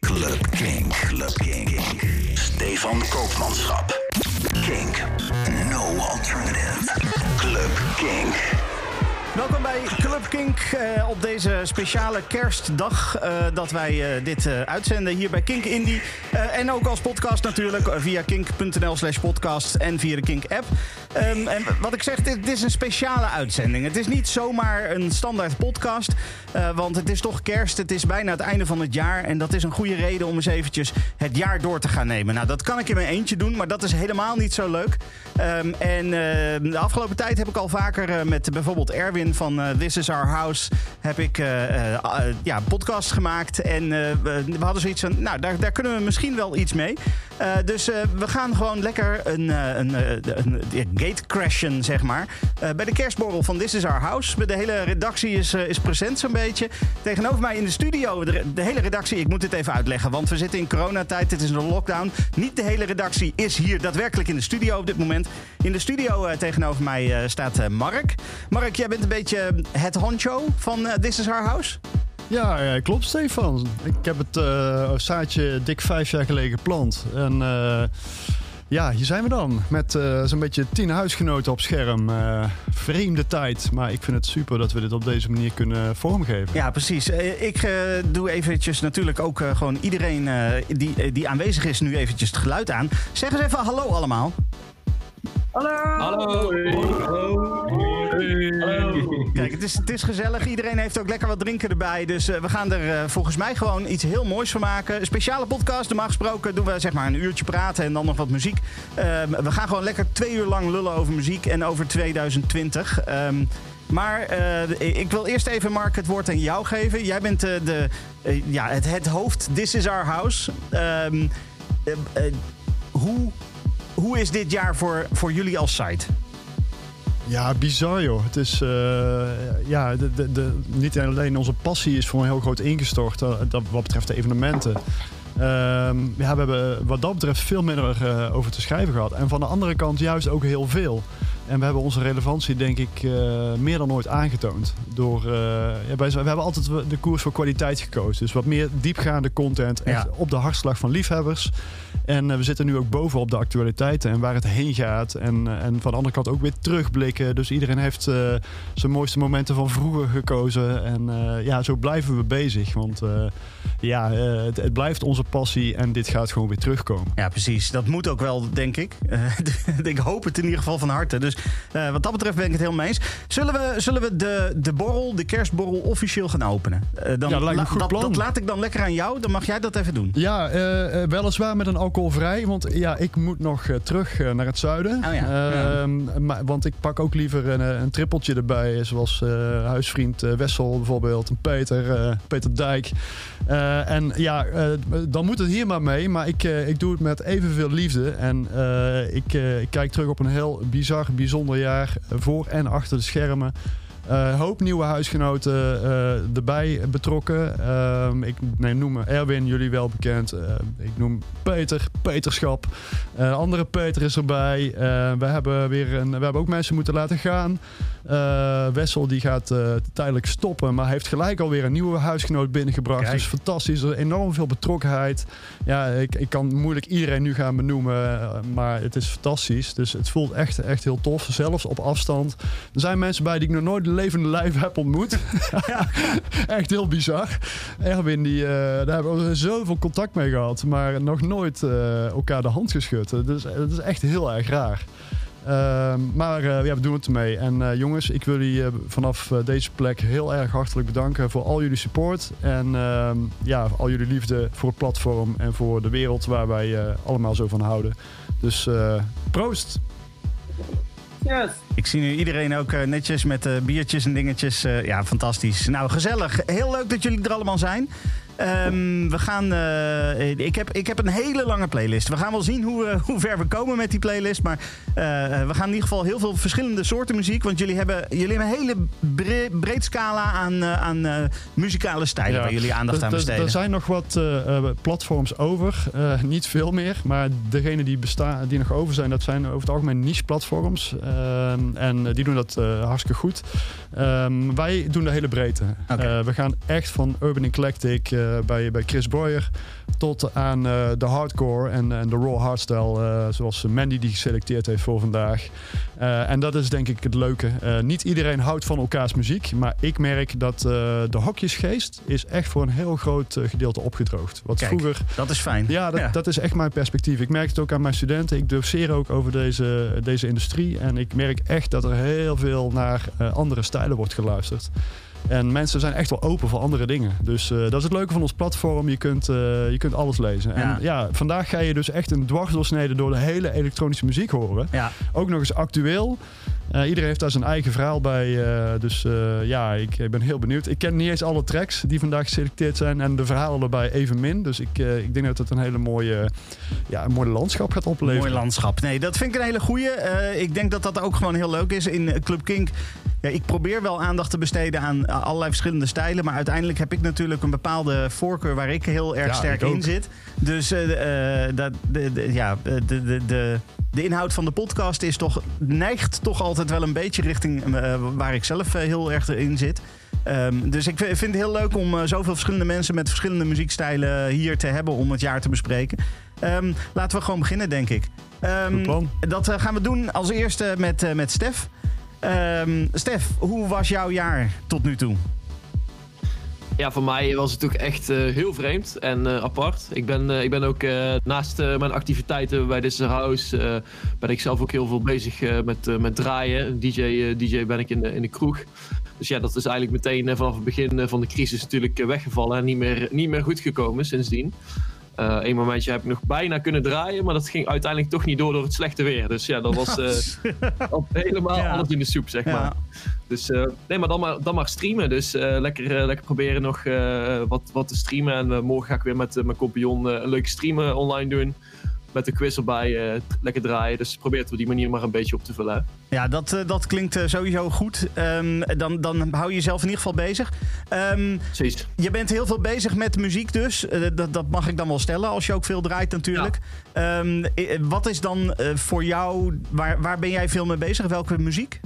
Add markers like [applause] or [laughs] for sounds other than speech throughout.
Club Kink. Club Kink. Stefan Koopmanschap. Kink. No alternative. Club Kink. Welkom bij Club Kink eh, op deze speciale kerstdag eh, dat wij eh, dit uitzenden hier bij Kink Indie. En ook als podcast natuurlijk via kink.nl slash podcast en via de Kink app. Ehm, en wat ik zeg, dit, is een speciale uitzending. Het is niet zomaar een standaard podcast, eh, want het is toch kerst. Het is bijna het einde van het jaar en dat is een goede reden om eens eventjes het jaar door te gaan nemen. Nou, dat kan ik in mijn eentje doen, maar dat is helemaal niet zo leuk. Ehm, en eh, de afgelopen tijd heb ik al vaker eh, met bijvoorbeeld Erwin van eh, This Is Our House heb ik ja, podcast gemaakt. En we, hadden zoiets van, nou, daar, daar kunnen we misschien wel iets mee. Dus we gaan gewoon lekker een, een, een gate crashen, zeg maar. Eh, bij de kerstborrel van This Is Our House. De hele redactie is, eh, is present zo'n beetje. Tegenover mij in de studio, de, hele redactie, ik moet dit even uitleggen. Want we zitten in coronatijd, dit is een lockdown. Niet de hele redactie is hier daadwerkelijk in de studio op dit moment. In de studio eh, tegenover mij staat Mark. Mark, jij bent een beetje het honcho van This Is Our House. Ja, klopt Stefan. Ik heb het zaadje dik vijf jaar geleden geplant. En ja, hier zijn we dan. Met eh, zo'n beetje tien huisgenoten op scherm. Eh, vreemde tijd. Maar ik vind het super dat we dit op deze manier kunnen vormgeven. Ja, precies. Eh, Ik doe eventjes natuurlijk ook gewoon iedereen die, die aanwezig is nu eventjes het geluid aan. Zeg eens even hallo allemaal. Hallo. Kijk, het is, het is gezellig. Iedereen heeft ook lekker wat drinken erbij. Dus eh, we gaan er eh, volgens mij gewoon iets heel moois van maken. Een speciale podcast. Normaal gesproken doen we zeg maar een uurtje praten en dan nog wat muziek. Ehm, we gaan gewoon lekker twee uur lang lullen over muziek en over 2020. Ehm, maar eh, ik wil eerst even, Mark, het woord aan jou geven. Jij bent de, ja, het, het hoofd This is Our House. Ehm, eh, eh, hoe, hoe is dit jaar voor, voor jullie als site? Ja, bizar joh. Het is, eh, ja, de, de, de, niet alleen onze passie is voor een heel groot ingestort, eh, dat, wat betreft de evenementen. Ehm, ja, we hebben wat dat betreft veel minder eh, over te schrijven gehad. En van de andere kant juist ook heel veel. En we hebben onze relevantie denk ik eh, meer dan ooit aangetoond. Door, eh, ja, wij, we hebben altijd de koers voor kwaliteit gekozen. Dus wat meer diepgaande content. Echt Ja. op de hartslag van liefhebbers. En eh, we zitten nu ook bovenop de actualiteiten en waar het heen gaat. En, en van de andere kant ook weer terugblikken. Dus iedereen heeft zijn mooiste momenten van vroeger gekozen. En ja, zo blijven we bezig. Want ja, het, het blijft onze passie en dit gaat gewoon weer terugkomen. Ja, precies. Dat moet ook wel, denk ik. [laughs] Ik hoop het in ieder geval van harte. Dus eh, wat dat betreft ben ik het helemaal mee eens. Zullen we, zullen we de, de borrel, de kerstborrel, officieel gaan openen? Eh, dan, Ja, dat lijkt me een goed dat, plan. dat laat ik dan lekker aan jou. Dan mag jij dat even doen. Ja, eh, weliswaar met een alcoholvrij. Want ja, ik moet nog terug naar het zuiden. Oh ja, Ehm, maar, want ik pak ook liever een, een trippeltje erbij. Zoals huisvriend Wessel bijvoorbeeld. En Peter, Peter Dijk. En ja, dan moet het hier maar mee. Maar ik, ik doe het met evenveel liefde. En ik, ik kijk terug op een heel bizar, bijzonder jaar. Voor en achter de schermen. Een hoop nieuwe huisgenoten eh, erbij betrokken. Ehm, ik nee, noem Erwin, jullie wel bekend. Eh, ik noem Peter, Peterschap. Eh, andere Peter is erbij. Eh, we, hebben weer een, we hebben ook mensen moeten laten gaan. Eh, Wessel die gaat eh, tijdelijk stoppen, maar heeft gelijk alweer een nieuwe huisgenoot binnengebracht. Kijk. Dus fantastisch, er is enorm veel betrokkenheid. Ja, ik, ik kan moeilijk iedereen nu gaan benoemen, eh, maar het is fantastisch. Dus het voelt echt, echt heel tof, zelfs op afstand. Er zijn mensen bij die ik nog nooit in levende lijf heb ontmoet. [laughs] echt heel bizar. Erwin, die, eh, daar hebben we zoveel contact mee gehad, maar nog nooit eh, elkaar de hand geschud. Dus het is echt heel erg raar. Ehm, maar eh, ja, we doen het ermee. En jongens, ik wil jullie vanaf deze plek heel erg hartelijk bedanken voor al jullie support. En ehm, ja, al jullie liefde voor het platform en voor de wereld waar wij allemaal zo van houden. Dus proost! Ik zie nu iedereen ook eh, netjes met eh, biertjes en dingetjes. Eh, ja, fantastisch. Nou, gezellig. Heel leuk dat jullie er allemaal zijn. Ehm, we gaan, eh, ik, heb, ik heb een hele lange playlist. We gaan wel zien hoe, [laughs] hoe ver we komen met die playlist. Maar eh, we gaan in ieder geval heel veel verschillende soorten muziek. Want jullie hebben, jullie hebben een hele bre- breed scala aan, eh, aan muzikale stijlen Ja. waar jullie aandacht aan besteden. Er zijn nog wat platforms over. Niet veel meer. Maar degene die, bestaan, die nog over zijn, dat zijn over het algemeen niche-platforms. Ehm, en die doen dat hartstikke goed. Ehm, wij doen de hele breedte. We gaan echt van Urban Eclectic bij, bij Chris Boyer tot aan eh, de hardcore en, en de raw hardstyle, eh, zoals Mandy die geselecteerd heeft voor vandaag. Eh, en dat is denk ik het leuke. Eh, niet iedereen houdt van elkaars muziek, maar ik merk dat eh, de hokjesgeest is echt voor een heel groot eh, gedeelte opgedroogd. Wat Kijk. vroeger Dat is fijn. ja dat, dat is echt mijn perspectief. Ik merk het ook aan mijn studenten. Ik doseer ook over deze, deze industrie. En ik merk echt dat er heel veel naar eh, andere stijlen wordt geluisterd. En mensen zijn echt wel open voor andere dingen. Dus eh, dat is het leuke van ons platform. Je kunt, eh, je kunt alles lezen. Ja. En ja, vandaag ga je dus echt een dwarsdoorsnede door de hele elektronische muziek horen. Ja. Ook nog eens actueel. Eh, iedereen heeft daar zijn eigen verhaal bij. eh, dus eh, ja, ik, ik ben heel benieuwd. Ik ken niet eens alle tracks die vandaag geselecteerd zijn. En de verhalen erbij evenmin. Dus ik, ik denk dat het een hele mooie, ja, een mooi landschap gaat opleveren. Mooi landschap. Nee, dat vind ik een hele goeie. Ik denk dat dat ook gewoon heel leuk is in Club Kink. Ja, ik probeer wel aandacht te besteden aan allerlei verschillende stijlen. Maar uiteindelijk heb ik natuurlijk een bepaalde voorkeur waar ik heel erg Ja, sterk in zit. Dus dat, de, de, ja, de, de, de, de inhoud van de podcast is toch, neigt toch altijd wel een beetje richting eh, waar ik zelf eh, heel erg in zit. Ehm, dus ik vind het heel leuk om eh, zoveel verschillende mensen met verschillende muziekstijlen hier te hebben om het jaar te bespreken. Ehm, laten we gewoon beginnen, denk ik. Ehm, plan. dat gaan we doen als eerste met, met Stef. Stef, hoe was jouw jaar tot nu toe? Ja, voor mij was het ook echt eh, heel vreemd en eh, apart. Ik ben, eh, ik ben ook naast mijn activiteiten bij This House... ben ik zelf ook heel veel bezig met, met draaien. DJ, DJ ben ik in de, in de kroeg. Dus ja, dat is eigenlijk meteen vanaf het begin van de crisis natuurlijk weggevallen... en niet meer, niet meer goed gekomen sindsdien. Eén momentje heb ik nog bijna kunnen draaien... maar dat ging uiteindelijk toch niet door door het slechte weer. Dus ja, dat was eh, [laughs] helemaal Ja. alles in de soep, zeg Ja. maar. Dus eh, nee, maar dan maar, dan maar streamen. Dus eh, lekker, eh, lekker proberen nog eh, wat, wat te streamen. En eh, morgen ga ik weer met eh, mijn compagnon eh, een leuke stream eh, online doen. Met de quiz erbij, eh, lekker draaien. Dus probeer het op die manier maar een beetje op te vullen. Ja, dat, eh, dat klinkt eh, sowieso goed. Ehm, dan, dan hou je jezelf in ieder geval bezig. Ehm, Precies. je bent heel veel bezig met muziek dus. Dat, dat mag ik dan wel stellen als je ook veel draait natuurlijk. Ehm, eh, wat is dan voor jou, waar, waar ben jij veel mee bezig? Welke muziek?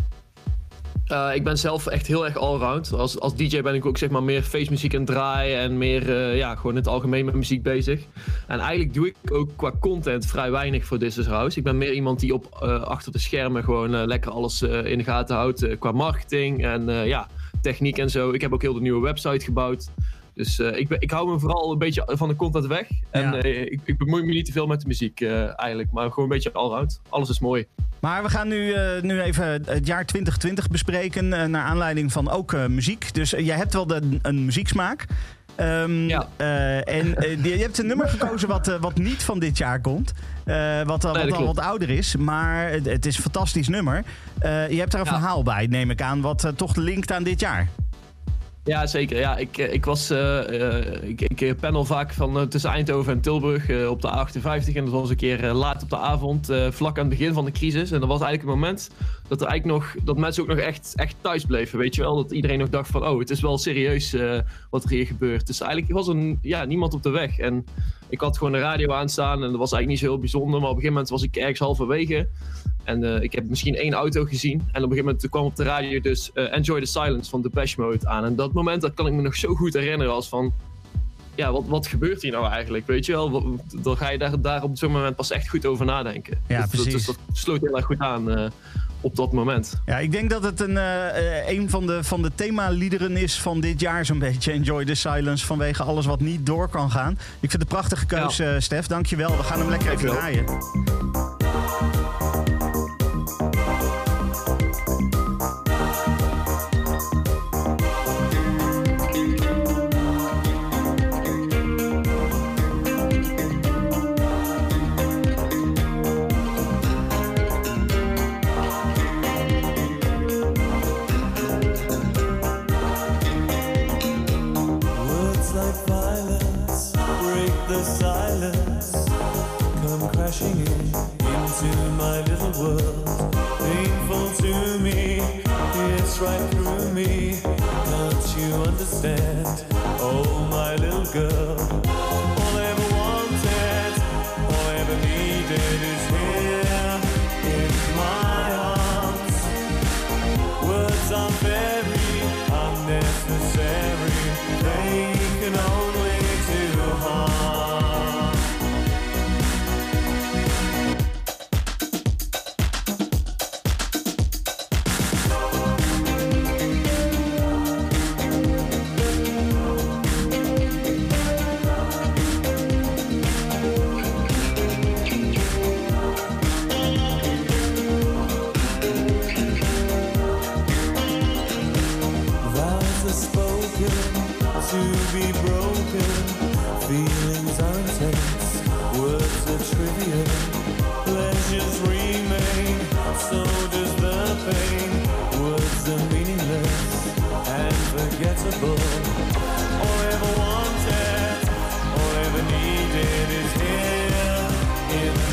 Eh, ik ben zelf echt heel erg allround. Als, als DJ ben ik ook zeg maar meer feestmuziek aan het draaien en meer eh, ja, gewoon in het algemeen met muziek bezig. En eigenlijk doe ik ook qua content vrij weinig voor This is House. Ik ben meer iemand die op eh, achter de schermen gewoon lekker alles in de gaten houdt qua marketing en ja, techniek en zo. Ik heb ook heel de nieuwe website gebouwd. Dus eh, ik, ik hou me vooral een beetje van de content weg. En Ja. eh, ik, ik bemoei me niet te veel met de muziek eh, eigenlijk, maar gewoon een beetje allround. Alles is mooi. Maar we gaan nu, nu even het jaar 2020 bespreken. naar aanleiding van ook muziek. Dus jij hebt wel de, een muzieksmaak. Ehm, Ja. en je hebt een nummer gekozen wat, wat niet van dit jaar komt. Wat Nee, wat al wat ouder is. Maar het, het is een fantastisch nummer. Je hebt daar een Ja. verhaal bij, neem ik aan. Wat toch linkt aan dit jaar. Ja, zeker. Ja, ik, eh, ik, was, eh, ik, ik panel vaak van tussen Eindhoven en Tilburg op de A58. En dat was een keer laat op de avond, vlak aan het begin van de crisis. En dat was eigenlijk een moment dat, er eigenlijk nog, dat mensen ook nog echt, echt thuis bleven. Weet je wel, dat iedereen nog dacht van, oh, het is wel serieus eh, wat er hier gebeurt. Dus eigenlijk was er ja, niemand op de weg. En ik had gewoon de radio aanstaan en dat was eigenlijk niet zo heel bijzonder. Maar op een gegeven moment was ik ergens halverwege. En eh, ik heb misschien één auto gezien. En op een gegeven moment kwam op de radio dus eh, Enjoy the Silence van Depeche Mode aan. En dat moment, dat kan ik me nog zo goed herinneren als van... Ja, wat, wat gebeurt hier nou eigenlijk? Weet je wel, dan ga je daar, daar op zo'n moment pas echt goed over nadenken. Ja, Dus dat- precies. Dus dat sloot heel erg goed aan op dat moment. Ja, ik denk dat het een, eh, eh, een van de, van de themaliederen is van dit jaar zo'n [laughs] beetje. Enjoy the silence vanwege alles wat niet door kan gaan. Ik vind het een prachtige keuze, Stef. Dankjewel. We gaan hem lekker even draaien. Right through me. Can't you understand? Oh, my little girl.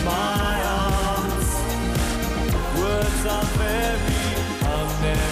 My arms. Words are very unnecessary.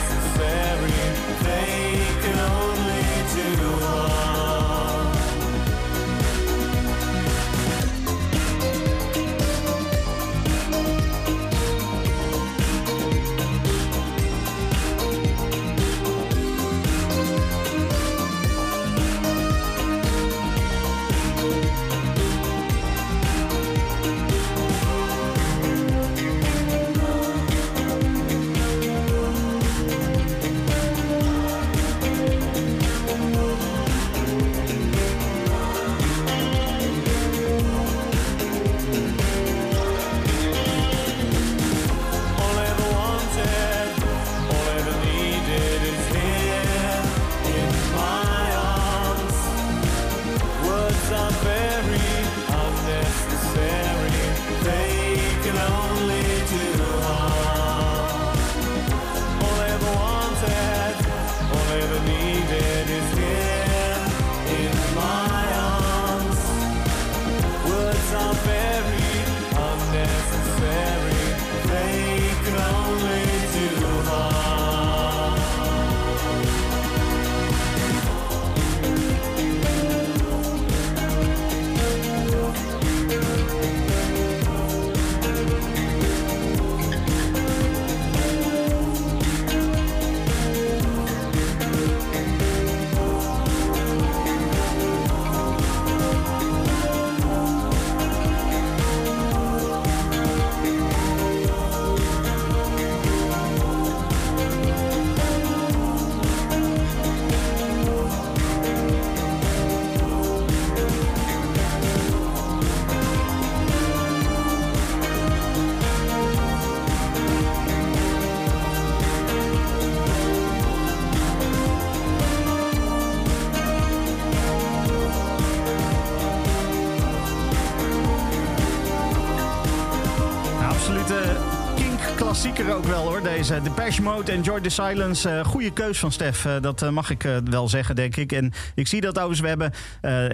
Hoor, deze. Depeche Mode, Enjoy the Silence. Eh goede keus van Stef, eh, dat eh, mag ik wel zeggen, denk ik. En ik zie dat overigens, we hebben...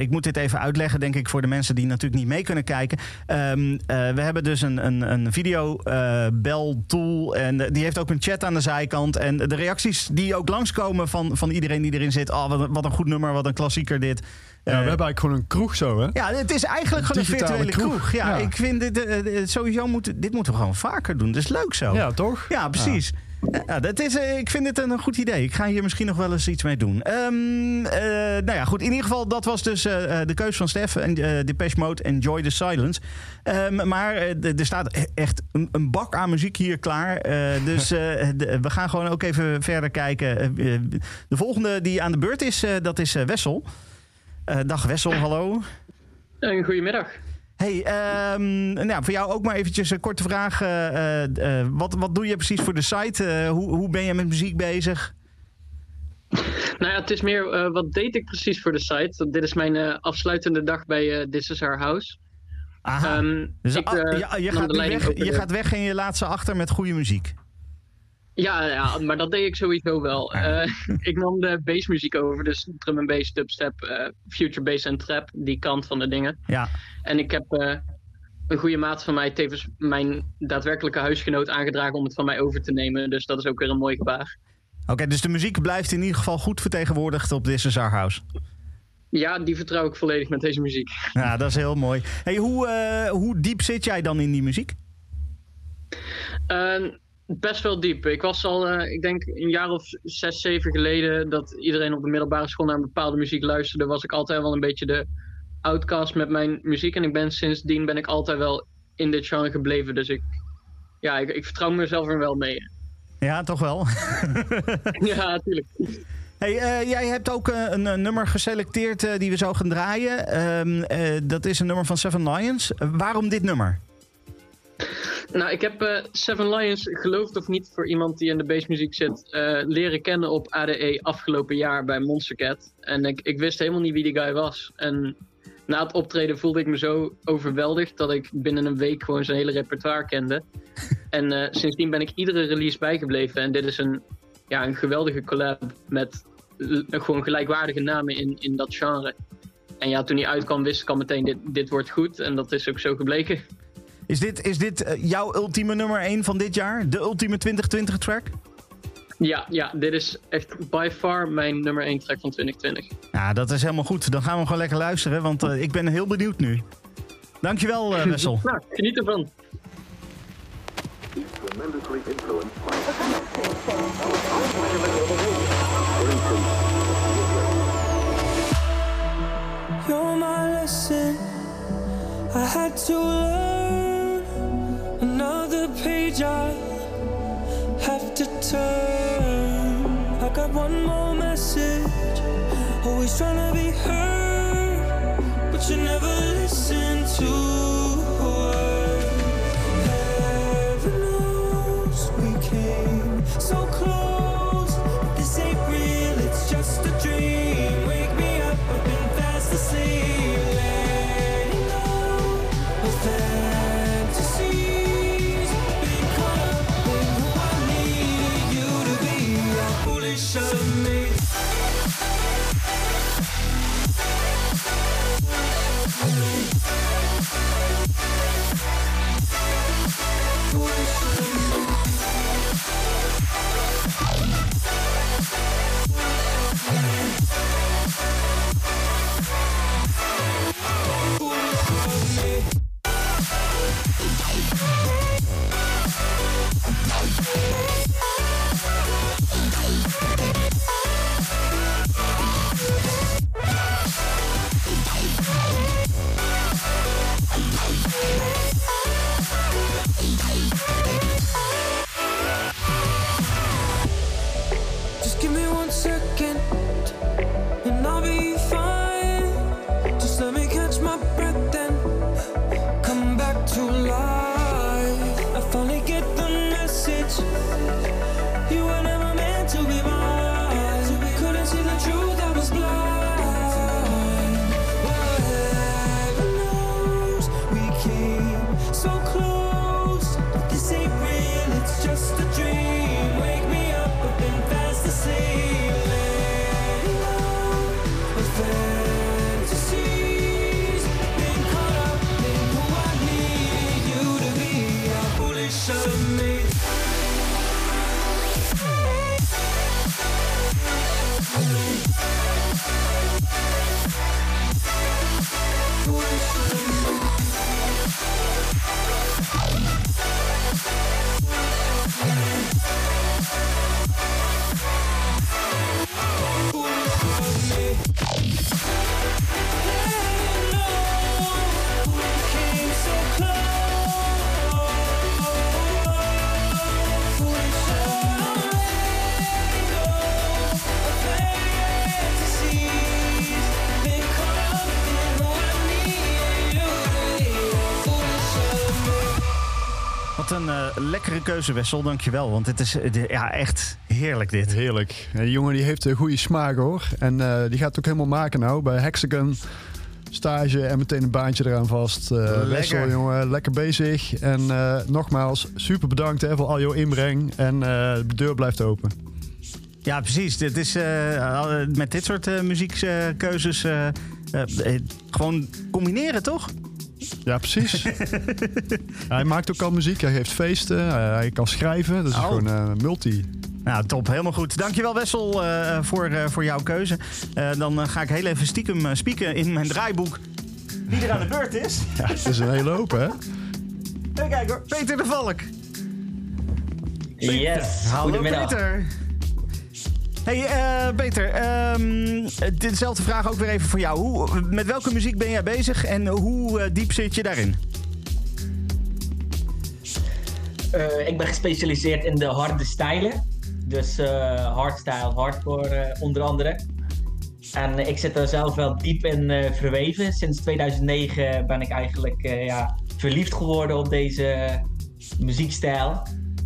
ik moet dit even uitleggen, denk ik, voor de mensen die natuurlijk niet mee kunnen kijken. Ehm, eh, we hebben dus een, een, een videobel-tool en die heeft ook een chat aan de zijkant. En de reacties die ook langskomen van, van iedereen die erin zit. Oh, wat, wat een goed nummer, wat een klassieker dit. Ja, Eh, we hebben eigenlijk gewoon een kroeg zo, hè? ja, het is eigenlijk gewoon een virtuele kroeg. kroeg. Ja, Ja. ik vind dit eh, eh, sowieso moeten dit moeten we gewoon vaker doen. Dat is leuk zo. Ja, toch? Ja, precies. Ja, dat is, eh, ik vind dit een goed idee. Ik ga hier misschien nog wel eens iets mee doen. Ehm, eh, nou ja, goed. In ieder geval, dat was dus eh, eh, de keus van Stef. En eh, Depeche Mode, Enjoy the Silence. Ehm, maar eh, er staat e- echt een, een bak aan muziek hier klaar. Eh, dus [laughs] eh, de- we gaan gewoon ook even verder kijken. Eh, eh, de volgende die aan de beurt is, eh, dat is eh, Wessel. Eh, dag Wessel, hallo. Een goedemiddag. Hey, ehm, nou, voor jou ook maar eventjes een korte vraag. eh, eh, wat, wat doe je precies voor de site? Hoe, hoe ben je met muziek bezig? Nou ja, het is meer, wat deed ik precies voor de site? Dit is mijn afsluitende dag bij eh This is Our House. Aha. Ehm, dus ik, ah, je, gaat weg, je gaat weg en je laat ze achter met goede muziek. Ja, ja, maar dat deed ik sowieso wel. Eh, [laughs] ik nam de bassmuziek over, dus drum en bass, dubstep, eh, future bass en trap, die kant van de dingen. Ja. En ik heb eh, een goede maat van mij, tevens mijn daadwerkelijke huisgenoot, aangedragen om het van mij over te nemen. Dus dat is ook weer een mooi gebaar. Oké, dus de muziek blijft in ieder geval goed vertegenwoordigd op This Is Our House. Ja, die vertrouw ik volledig met deze muziek. Ja, dat is heel mooi. Hey, hoe, hoe diep zit jij dan in die muziek? Best wel diep. Ik was al, eh, ik denk een jaar of zes, zeven geleden dat iedereen op de middelbare school naar een bepaalde muziek luisterde, was ik altijd wel een beetje de outcast met mijn muziek. En ik ben sindsdien ben ik altijd wel in dit genre gebleven. Dus ik, ja, ik, ik vertrouw mezelf er wel mee. Ja, toch wel. [laughs] ja, natuurlijk. Hey, eh, jij hebt ook eh, een, een nummer geselecteerd die we zo gaan draaien. Ehm, eh, dat is een nummer van Seven Lions. Waarom dit nummer? Nou, ik heb eh, Seven Lions, geloof het of niet, voor iemand die in de bassmuziek zit, eh, leren kennen op ADE afgelopen jaar bij Monster Cat. En ik, ik wist helemaal niet wie die guy was. En na het optreden voelde ik me zo overweldigd dat ik binnen een week gewoon zijn hele repertoire kende. [laughs] en eh, sindsdien ben ik iedere release bijgebleven. En dit is een, ja, een geweldige collab met gewoon gelijkwaardige namen in, in dat genre. En ja, toen hij uitkwam wist ik al meteen, dit, dit wordt goed. En dat is ook zo gebleken. Is dit, is dit eh, jouw ultieme nummer 1 van dit jaar? De ultieme 2020 track? Ja, ja, dit is echt by far mijn nummer 1 track van 2020. Ja, dat is helemaal goed. Dan gaan we gewoon lekker luisteren, want eh, ik ben heel benieuwd nu. Dankjewel, eh Wessel. [laughs] Nou, geniet ervan. You're my lesson. I had to learn another page I have to turn. I got one more message, always trying to be heard, but you never listen to a word. Heaven knows we came so close. Keuze, Wessel. Dankjewel. Want het is eh, de- ja, echt heerlijk dit. Heerlijk. Die jongen die heeft een goede smaak hoor. En eh, die gaat het ook helemaal maken nou bij Hexagon. stage en meteen een baantje eraan vast. Uh, Lekker. Wessel, jongen, lekker bezig. En uh, nogmaals, super bedankt hè, voor al jouw inbreng. En de deur blijft open. Ja, precies. Dit is, met dit soort muziekkeuzes gewoon combineren, toch? Ja, precies. [laughs] hij maakt ook al muziek, hij geeft feesten, hij kan schrijven. Dat is Oh. gewoon multi. Nou, top. Helemaal goed. Dankjewel Wessel uh, voor, uh, voor jouw keuze. Uh, dan ga ik heel even stiekem spieken in mijn draaiboek wie er aan de beurt is. [laughs] Ja, het is een hele hoop, hè? Even kijken hoor. Peter de Valk. Yes, Hallo goedemiddag. Peter. Hey Peter, um, dezelfde vraag ook weer even voor jou. Hoe, met welke muziek ben jij bezig en hoe diep zit je daarin? ik ben gespecialiseerd in de harde stijlen. Dus hardstyle, hardcore onder andere. En ik zit er zelf wel diep in verweven. Sinds 2009 ben ik eigenlijk ja, verliefd geworden op deze muziekstijl.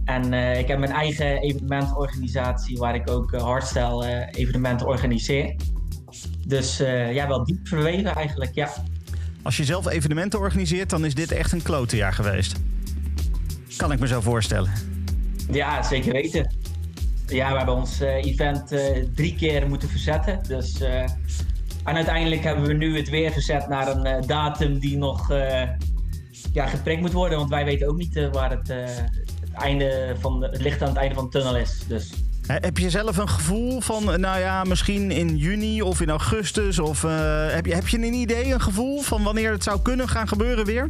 En ik heb mijn eigen evenementorganisatie waar ik ook hardstyle evenementen organiseer. Dus ja, wel diep verweven eigenlijk, ja. Als je zelf evenementen organiseert, dan is dit echt een klote jaar geweest. Kan ik me zo voorstellen. Ja, zeker weten. Ja, we hebben ons uh, event uh, drie keer moeten verzetten. Dus, uh, en uiteindelijk hebben we nu het weer verzet naar een datum die nog ja, geprikt moet worden. Want wij weten ook niet waar het, het, einde van de, het licht aan het einde van de tunnel is. Dus. Heb je zelf een gevoel van, nou ja, misschien in juni of in augustus? Of heb, je, heb je een idee, een gevoel van wanneer het zou kunnen gaan gebeuren weer?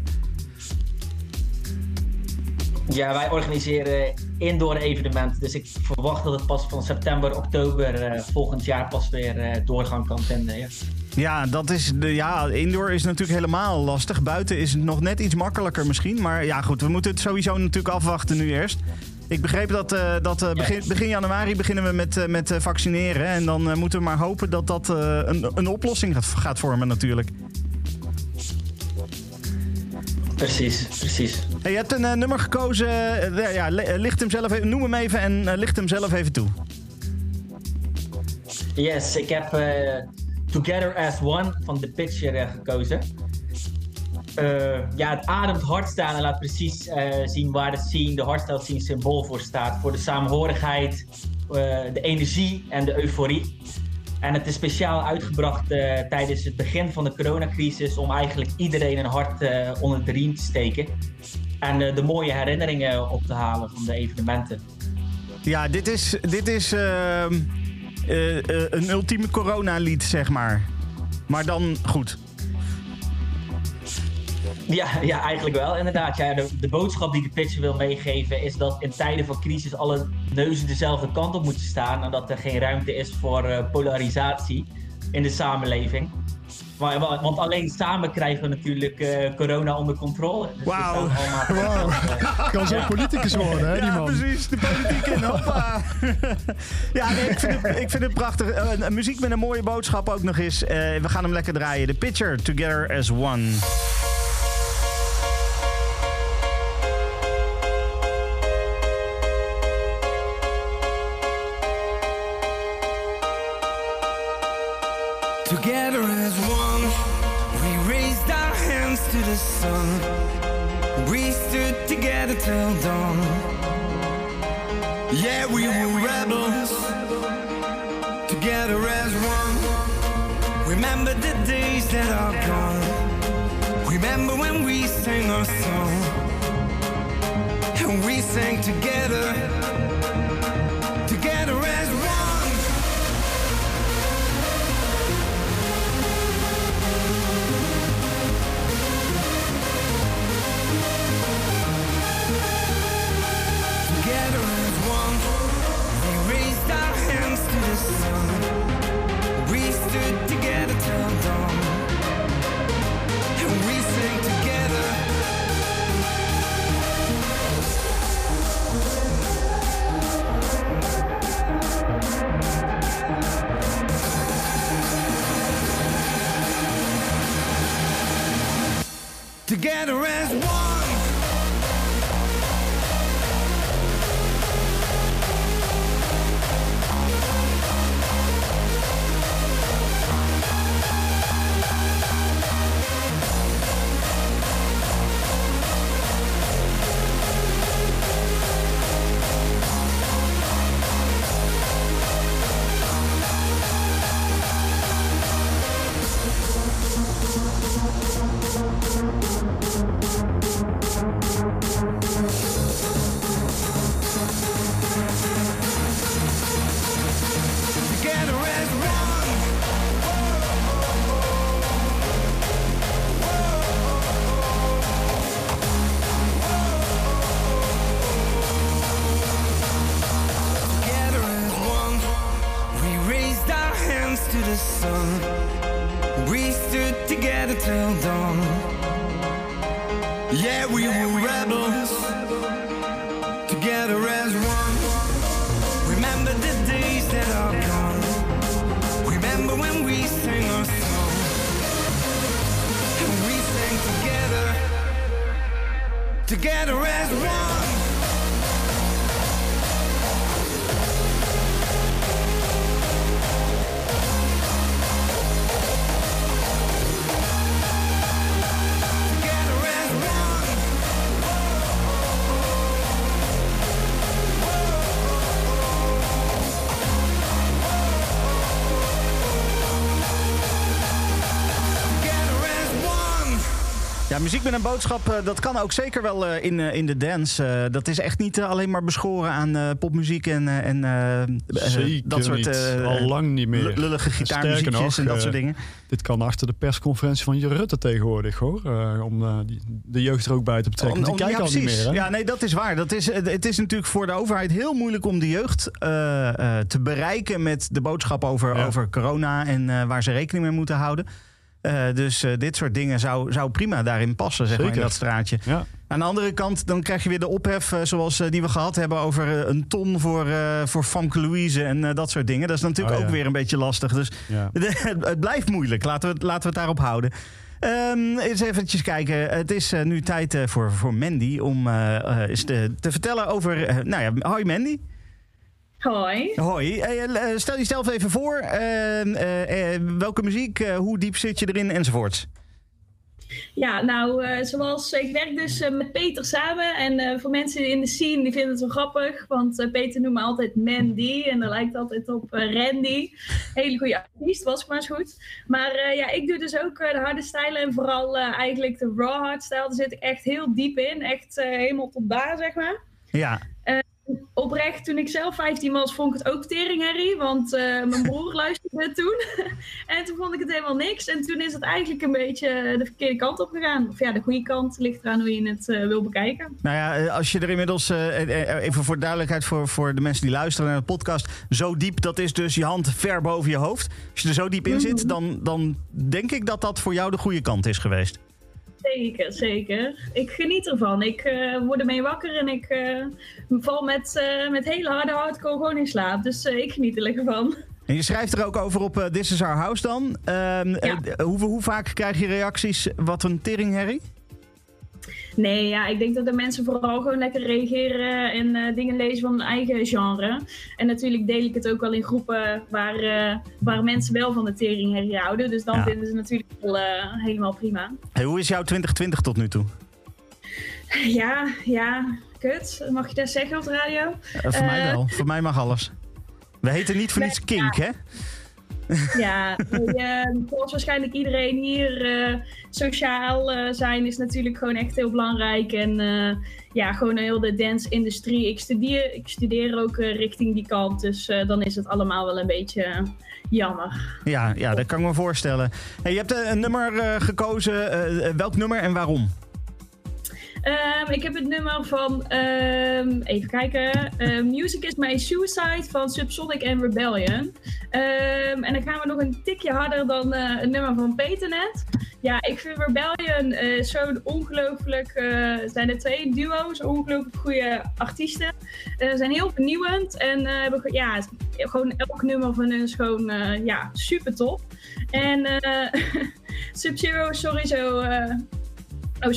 Ja, wij organiseren indoor evenementen. Dus ik verwacht dat het pas van september, oktober uh, volgend jaar pas weer uh, doorgang kan vinden. Ja, dat is de, ja, indoor is natuurlijk helemaal lastig. Buiten is het nog net iets makkelijker misschien. Maar ja, goed, we moeten het sowieso natuurlijk afwachten nu eerst. Ik begreep dat, uh, dat uh, begin, begin, januari beginnen we met, uh, met vaccineren. En dan moeten we maar hopen dat dat een, een oplossing gaat, gaat vormen natuurlijk. Precies, precies. Hey, je hebt een uh, nummer gekozen. Uh, ja, licht hem zelf even, noem hem even en uh, licht hem zelf even toe. Yes, ik heb Together as One van The Picture gekozen. ja, het ademt hardstyle en laat precies zien waar de scene, de hardstyle scene symbool voor staat. Voor de samenhorigheid, de energie en de euforie. En het is speciaal uitgebracht tijdens het begin van de coronacrisis om eigenlijk iedereen een hart onder de riem te steken. En de mooie herinneringen op te halen van de evenementen. Ja, dit is, dit is ehm, een ultieme coronalied, zeg maar. Maar dan goed. Ja, ja, eigenlijk wel, inderdaad. Ja, de, boodschap die de pitcher wil meegeven is dat in tijden van crisis alle neuzen dezelfde kant op moeten staan. En dat er geen ruimte is voor uh, polarisatie in de samenleving. Maar, want alleen samen krijgen we natuurlijk uh, corona onder controle. Dus Wauw. [laughs] Wow. kan zo ja. politicus worden, hè, die ja, man. precies. De politiek in, hoppa. [laughs] ja, nee, ik, vind het, ik vind het prachtig. Uh, muziek met een mooie boodschap ook nog eens. we gaan hem lekker draaien. The Pitcher, Together as One. Sang together. Together as one. Ja, muziek met een boodschap, eh, dat kan ook zeker wel eh, in, eh, in de dance. Dat is echt niet alleen maar beschoren aan popmuziek en, en Zeker dat soort niet. Al lang niet meer. lullige gitaarmuziekjes nog, en dat soort dingen. Dit kan achter de persconferentie van Rutte tegenwoordig hoor. Om de jeugd er ook bij te betrekken. Om- die om- kijken ja, al niet meer. Hè? Ja, nee, dat is waar. Dat is, het is natuurlijk voor de overheid heel moeilijk om de jeugd te bereiken met de boodschap over, Ja. over corona en waar ze rekening mee moeten houden. Eh, dus eh, dit soort dingen zou, zou prima daarin passen, zeg maar, in dat straatje. Ja. Aan de andere kant, dan krijg je weer de ophef eh, zoals die we gehad hebben over een ton voor, voor Famke Louise en dat soort dingen. Dat is natuurlijk Oh, ook weer een beetje lastig. Dus Ja. [laughs] het, het blijft moeilijk. Laten we, het- laten we het daarop houden. Ehm eens eventjes kijken. Het is nu tijd voor, voor Mandy om eens te, te vertellen over... nou ja, hoi Mandy. Hoi. Hoi. Eh, eh, stel jezelf even voor. eh, eh, welke muziek, hoe diep zit je erin enzovoorts. Ja, nou, zoals ik werk dus met Peter samen. En voor mensen in de scene, die vinden het wel grappig. Want Peter noemt me altijd Mandy. En dat lijkt altijd op Randy. Hele goede artiest, was maar eens goed. Maar ja, ik doe dus ook de harde stijlen. En vooral eigenlijk de raw hardstyle. Daar zit ik echt heel diep in. Echt helemaal tot daar, zeg maar. Ja, Oprecht, toen ik zelf 15 was, vond ik het ook teringherrie. Want eh, mijn [laughs] broer luisterde toen. [laughs] en toen vond ik het helemaal niks. En toen is het eigenlijk een beetje de verkeerde kant op gegaan. Of ja, de goede kant ligt eraan hoe je het eh, wil bekijken. nou ja, eh, als je er inmiddels... eh, eh, eh, even voor duidelijkheid voor, voor de mensen die luisteren naar de podcast. Zo diep, dat is dus je hand ver boven je hoofd. Als je er zo diep in zit, dan, dan denk ik dat dat voor jou de goede kant is geweest. Zeker, zeker. Ik geniet ervan. Ik eh, word ermee wakker en ik eh, val met, eh, met hele harde hardcore gewoon in slaap. Dus ik geniet er lekker van. En je schrijft er ook over op This is Our House dan. Ehm, eh, hoe, hoe vaak krijg je reacties? Wat een teringherrie? Nee, ja, ik denk dat de mensen vooral gewoon lekker reageren en eh, dingen lezen van hun eigen genre. En natuurlijk deel ik het ook wel in groepen waar, eh, waar mensen wel van de teringherrie houden. Dus dan Ja. vinden ze natuurlijk wel eh, helemaal prima. Hey, hoe is jouw 2020 tot nu toe? Ja, ja, kut. Mag je dat zeggen op de radio? Voor mij wel. Voor mij mag alles. We heten niet voor niets kink, hè? [laughs] Ja, eh, zoals waarschijnlijk iedereen hier, eh, sociaal eh, zijn is natuurlijk gewoon echt heel belangrijk. En eh, ja, gewoon heel de dance-industrie. Ik studeer, ik studeer ook richting die kant, dus dan is het allemaal wel een beetje jammer. Ja, ja, dat kan ik me voorstellen. Hey, je hebt een nummer gekozen. Welk nummer en waarom? Ehm, ik heb het nummer van, ehm, even kijken, eh, Music is My Suicide van Subsonic and Rebellion. Ehm, en dan gaan we nog een tikje harder dan eh, het nummer van Peter net. Ja, ik vind Rebellion eh, zo'n ongelooflijk, eh, zijn er twee duo's, ongelooflijk goede artiesten. Ze zijn heel vernieuwend en hebben ja, gewoon elk nummer van hun is gewoon ja, super top. En [laughs] Sub-Zero is sowieso Oh,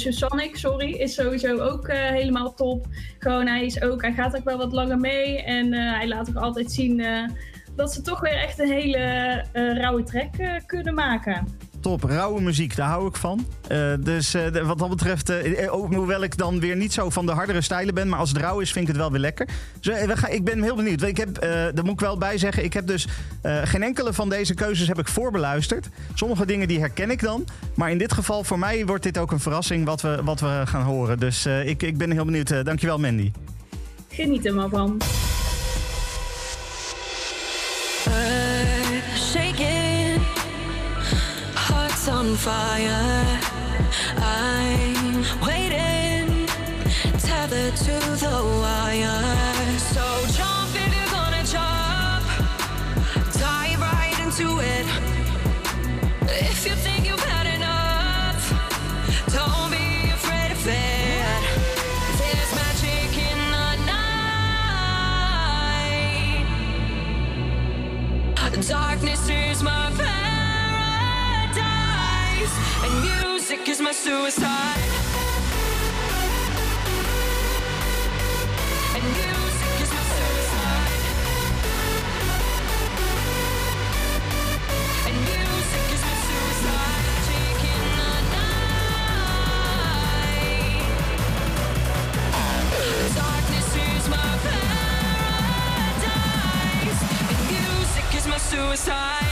sorry, is sowieso ook eh, helemaal top. Gewoon, hij, is ook, hij gaat ook wel wat langer mee. En eh, hij laat ook altijd zien eh, dat ze toch weer echt een hele rauwe eh, kunnen maken. Top, rauwe muziek, daar hou ik van. Eh, dus eh, de- wat dat betreft, eh, ook- hoewel ik dan weer niet zo van de hardere stijlen ben, maar als het rauw is, vind ik het wel weer lekker. Dus, we gaan, ik ben heel benieuwd. Ik heb, eh, daar moet ik wel bij zeggen, ik heb dus eh, geen enkele van deze keuzes heb ik voorbeluisterd. Sommige dingen die herken ik dan. Maar in dit geval, voor mij wordt dit ook een verrassing wat we, wat we gaan horen. Dus eh, ik, ik ben heel benieuwd. Dankjewel, Mandy. Geniet er maar van. On fire. I'm suicide. And music is my suicide. And music is my suicide. Taking the. Darkness is my paradise. And music is my suicide.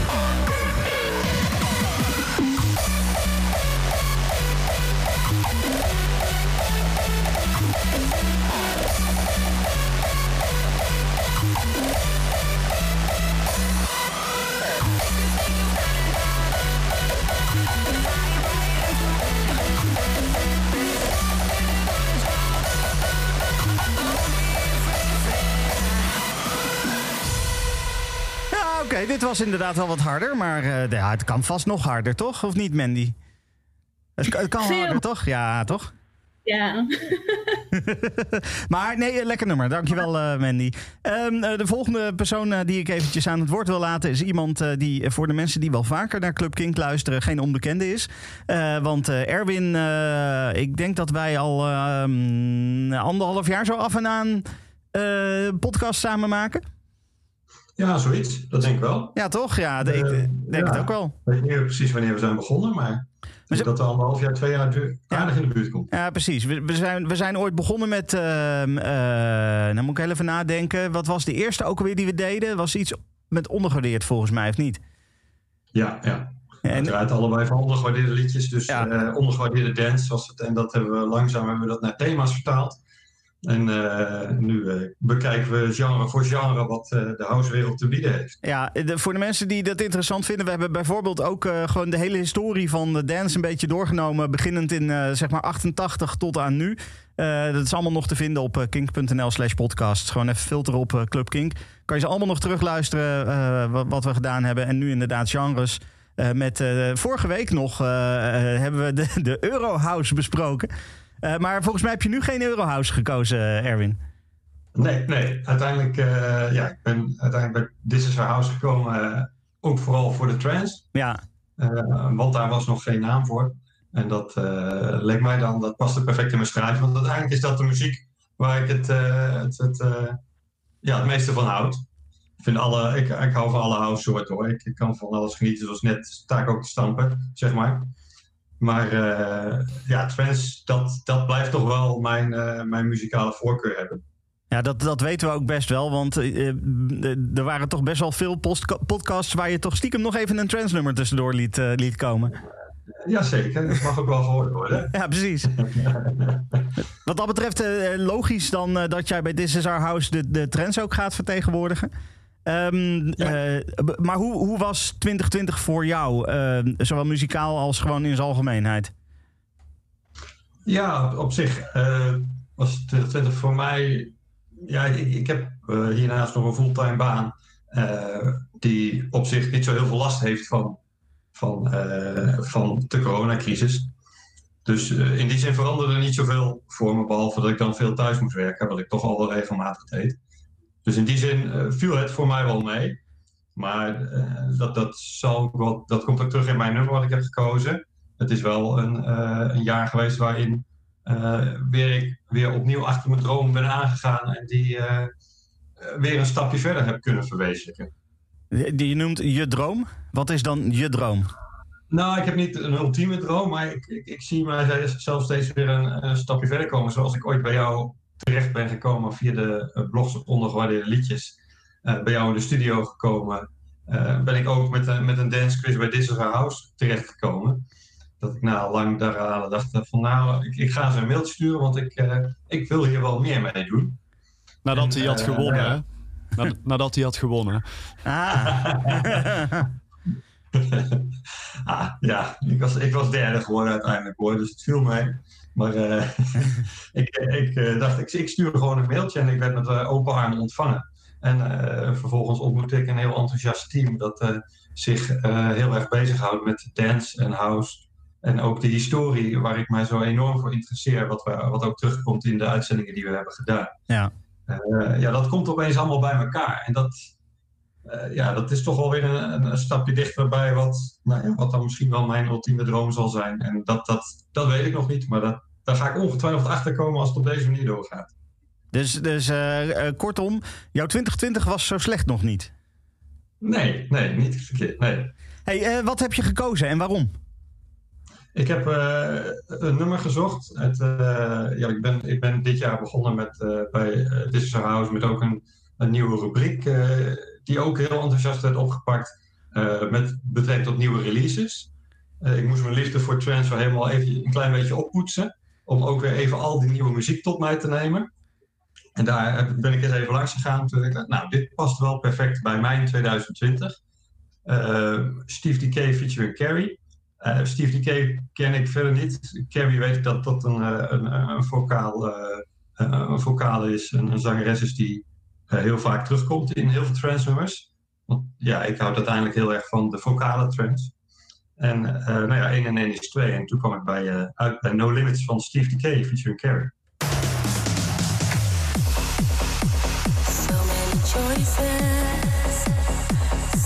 Dit was inderdaad wel wat harder, maar eh, ja, het kan vast nog harder, toch? Of niet, Mandy? Het, kan- het kan Veel. harder, toch? Ja, toch? Ja. [laughs] Maar nee, lekker nummer. Dankjewel, eh Mandy. Ehm, eh, de volgende persoon die ik eventjes aan het woord wil laten... is iemand die voor de mensen die wel vaker naar Club Kink luisteren... geen onbekende is. Want Erwin, ik denk dat wij al ehm, anderhalf jaar zo af en aan... podcast samen maken. Ja, zoiets. Dat denk ik wel. Ja, toch? Ja, de- ik Eh, denk ja. het ook wel. Ik weet niet precies wanneer we zijn begonnen, maar denk dat we anderhalf jaar, twee jaar aardig in de buurt komt. Ja, precies. We, we, zijn, we zijn ooit begonnen met. ehm eh, nou moet ik even nadenken. Wat was de eerste ook alweer die we deden? Was iets met ondergewaardeerd volgens mij, of niet? Ja, ja. En, Uiteraard allebei van ondergewaardeerde liedjes. Dus eh, ondergewaardeerde dance was het. En dat hebben we langzaam hebben we dat naar thema's vertaald. En eh, nu eh, bekijken we genre voor genre wat eh, de housewereld te bieden heeft. ja, voor de mensen die dat interessant vinden, we hebben bijvoorbeeld ook gewoon de hele historie van de dance een beetje doorgenomen. Beginnend in zeg maar 88 tot aan nu. Dat is allemaal nog te vinden op kink.nl/slash podcast. Gewoon even filteren op Club Kink. Kan je ze allemaal nog terugluisteren wat, wat we gedaan hebben. En nu inderdaad genres. Met vorige week nog hebben we de, de Eurohouse besproken. Eh, maar volgens mij heb je nu geen Eurohouse gekozen, eh, Erwin. Nee, nee. Uiteindelijk, eh, ja, ik ben uiteindelijk bij This is Our House gekomen. ook vooral voor de trance. Ja. Want daar was nog geen naam voor. En dat leek mij dan, dat paste perfect in mijn schrijven. Want uiteindelijk is dat de muziek waar ik het, het, het, ja, het meeste van houd. Ik, vind alle, ik, ik hou van alle house soorten hoor. Ik, ik kan van alles genieten. Zoals net sta ik ook te stampen, zeg maar. Maar eh, ja, trance, dat, dat blijft toch wel mijn, eh, mijn muzikale voorkeur hebben. Ja, dat, dat weten we ook best wel. Want eh, er waren toch best wel veel podcasts waar je toch stiekem nog even een trance nummer tussendoor liet, liet komen. Jazeker, dat mag ook wel gehoord worden. [laughs] Ja, precies. [laughs] Wat dat betreft, logisch dan dat jij bij This Is Our House de, de trends ook gaat vertegenwoordigen. Ehm, eh, maar hoe, hoe was 2020 voor jou? eh, zowel muzikaal als gewoon in zijn algemeenheid? Ja, op, zich eh, was 2020 voor mij. Ja, ik, ik heb eh, hiernaast nog een fulltime baan. die op zich niet zo heel veel last heeft van, van, van de coronacrisis. Dus in die zin veranderde er niet zoveel voor me. Behalve dat ik dan veel thuis moest werken, wat ik toch al wel regelmatig deed. Dus in die zin eh, viel het voor mij wel mee. Maar eh, dat, dat, zal ook wel, dat komt ook terug in mijn nummer wat ik heb gekozen. Het is wel een, eh, een jaar geweest waarin weer ik weer opnieuw achter mijn droom ben aangegaan en die weer een stapje verder heb kunnen verwezenlijken. Die je noemt je droom. Wat is dan je droom? Nou, ik heb niet een ultieme droom, maar ik, ik, ik zie mij zelf steeds weer een, een stapje verder komen. Zoals ik ooit bij jou terecht ben gekomen via de eh, blogs op ondergewaardeerde liedjes. Eh, bij jou in de studio gekomen. Eh, ben ik ook met, een- met een dance quiz bij This is Our House terechtgekomen. Dat ik na lang daaraan dacht van nou, ik, ik ga ze een mailtje sturen, want ik, ik wil hier wel meer mee doen. Nadat En, hij had gewonnen, hè? Nad- Nadat hij had gewonnen. Ah. [laughs] ah, ja, ik was, ik was derde geworden uiteindelijk hoor, dus het viel mee. Maar eh, [laughs] ik, ik eh, dacht, ik, ik stuur gewoon een mailtje en ik werd met eh, open armen ontvangen. En vervolgens ontmoette ik een heel enthousiast team dat zich heel erg bezighoudt met dance en house. En ook de historie waar ik mij zo enorm voor interesseer, wat, we, wat ook terugkomt in de uitzendingen die we hebben gedaan. Ja. Ja, dat komt opeens allemaal bij elkaar. En dat, eh, ja, dat is toch wel weer een, een, een stapje dichterbij wat, nou ja, wat dan misschien wel mijn ultieme droom zal zijn. En dat, dat, dat weet ik nog niet, maar dat, daar ga ik ongetwijfeld achter komen als het op deze manier doorgaat. Dus, dus eh, eh, kortom, jouw 2020 was zo slecht nog niet. Nee, nee, niet verkeerd. Nee. Hey, wat heb je gekozen en waarom? Ik heb een nummer gezocht. Het, ja, ik, ben, ik ben dit jaar begonnen met, bij This House met ook een, een nieuwe rubriek. Die ook heel enthousiast werd opgepakt eh, met betrekking tot nieuwe releases. Eh, ik moest mijn liefde voor trance wel helemaal even een klein beetje oppoetsen. Om ook weer even al die nieuwe muziek tot mij te nemen. En daar ben ik eens even langs gegaan. Toen dacht ik, nou, dit past wel perfect bij mij in 2020. Eh, Steve D.K. featuring Carrie. Eh, Steve D.K. ken ik verder niet. Carrie weet ik dat dat een, een, een, vocaal, een is, een, een zangeres is die heel vaak terugkomt in heel veel trance nummers. Want ja, ik houd uiteindelijk heel erg van de vocale trance. En eh, nou ja, 1 en 1 is 2. En toen kwam ik bij, eh, uit bij No Limits van Steve D.K. featuring Carrie. So many choices,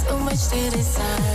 so much to decide.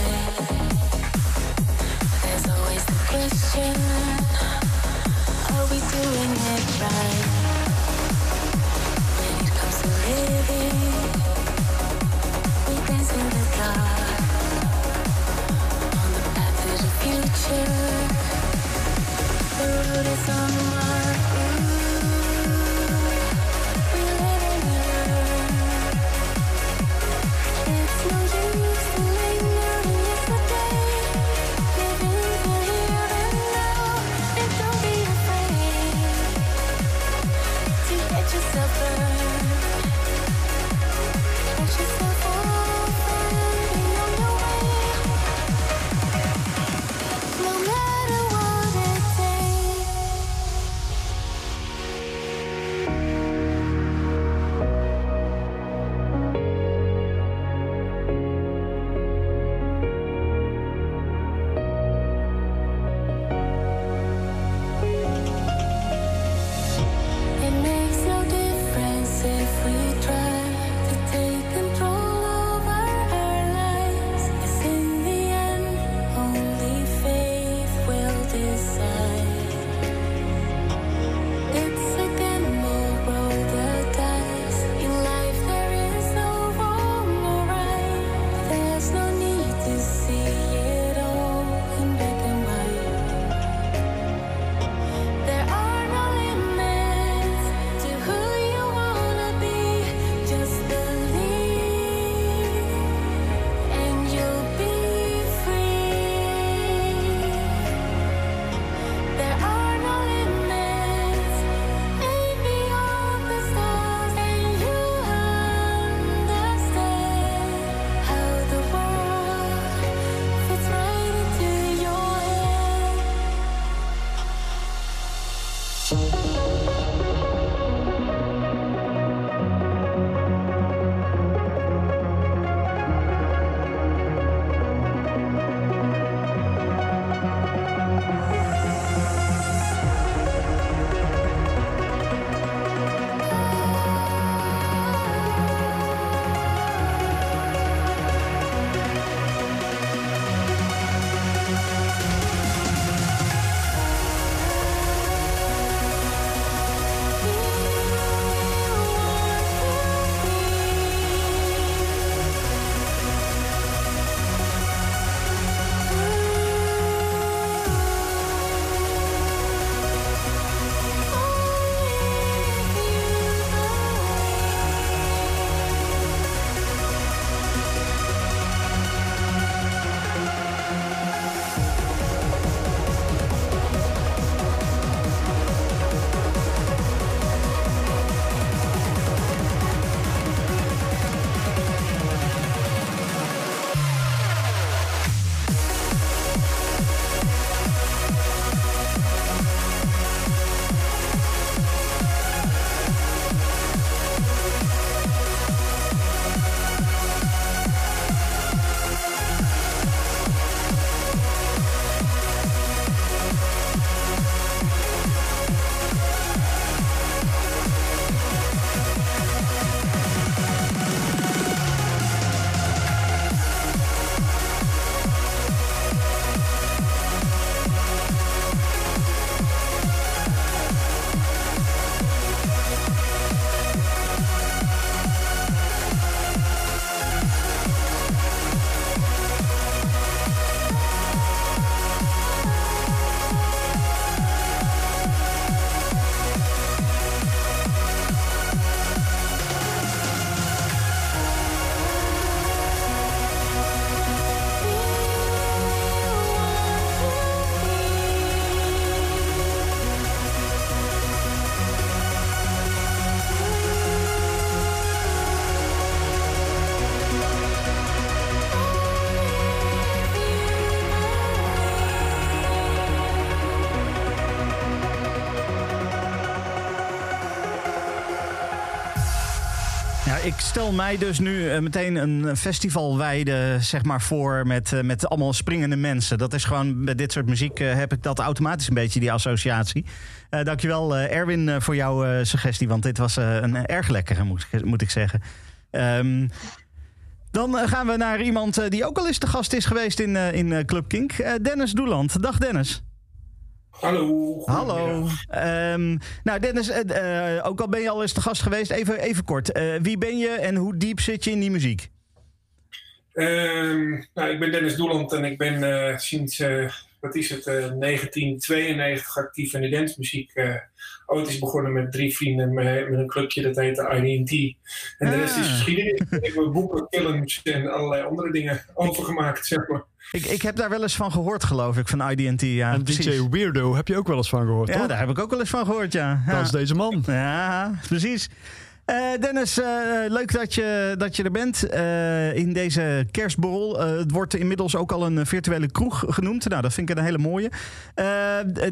Stel mij dus nu eh, meteen een festivalweide zeg maar, voor met, eh, met allemaal springende mensen. Dat is gewoon, bij dit soort muziek eh, heb ik dat automatisch een beetje, die associatie. Eh dankjewel Erwin voor jouw suggestie, want dit was een erg lekkere, moet, moet ik zeggen. Ehm, dan gaan we naar iemand die ook al eens te gast is geweest in, in Club Kink. Dennis Doeland. Dag Dennis. Hallo. Hallo. Ehm, nou, Dennis, eh, eh, ook al ben je al eens te gast geweest, even, even kort. Eh, wie ben je en hoe diep zit je in die muziek? Ehm, nou, ik ben Dennis Doeland en ik ben sinds, wat is het, eh, 1992 actief in de dancemuziek. Ooit is begonnen met drie vrienden met, met een clubje dat heette IDT. En de rest is Ah. geschiedenis. Ik heb boeken, films en allerlei andere dingen overgemaakt, zeg maar. Ik, ik heb daar wel eens van gehoord, geloof ik, van IDT. Ja, En precies. DJ Weirdo heb je ook wel eens van gehoord, Ja, toch? daar heb ik ook wel eens van gehoord, ja. ja. Dat is deze man. Ja, precies. Eh, Dennis, eh, leuk dat je, dat je er bent eh, in deze kerstborrel. Het wordt inmiddels ook al een virtuele kroeg genoemd. Nou, dat vind ik een hele mooie.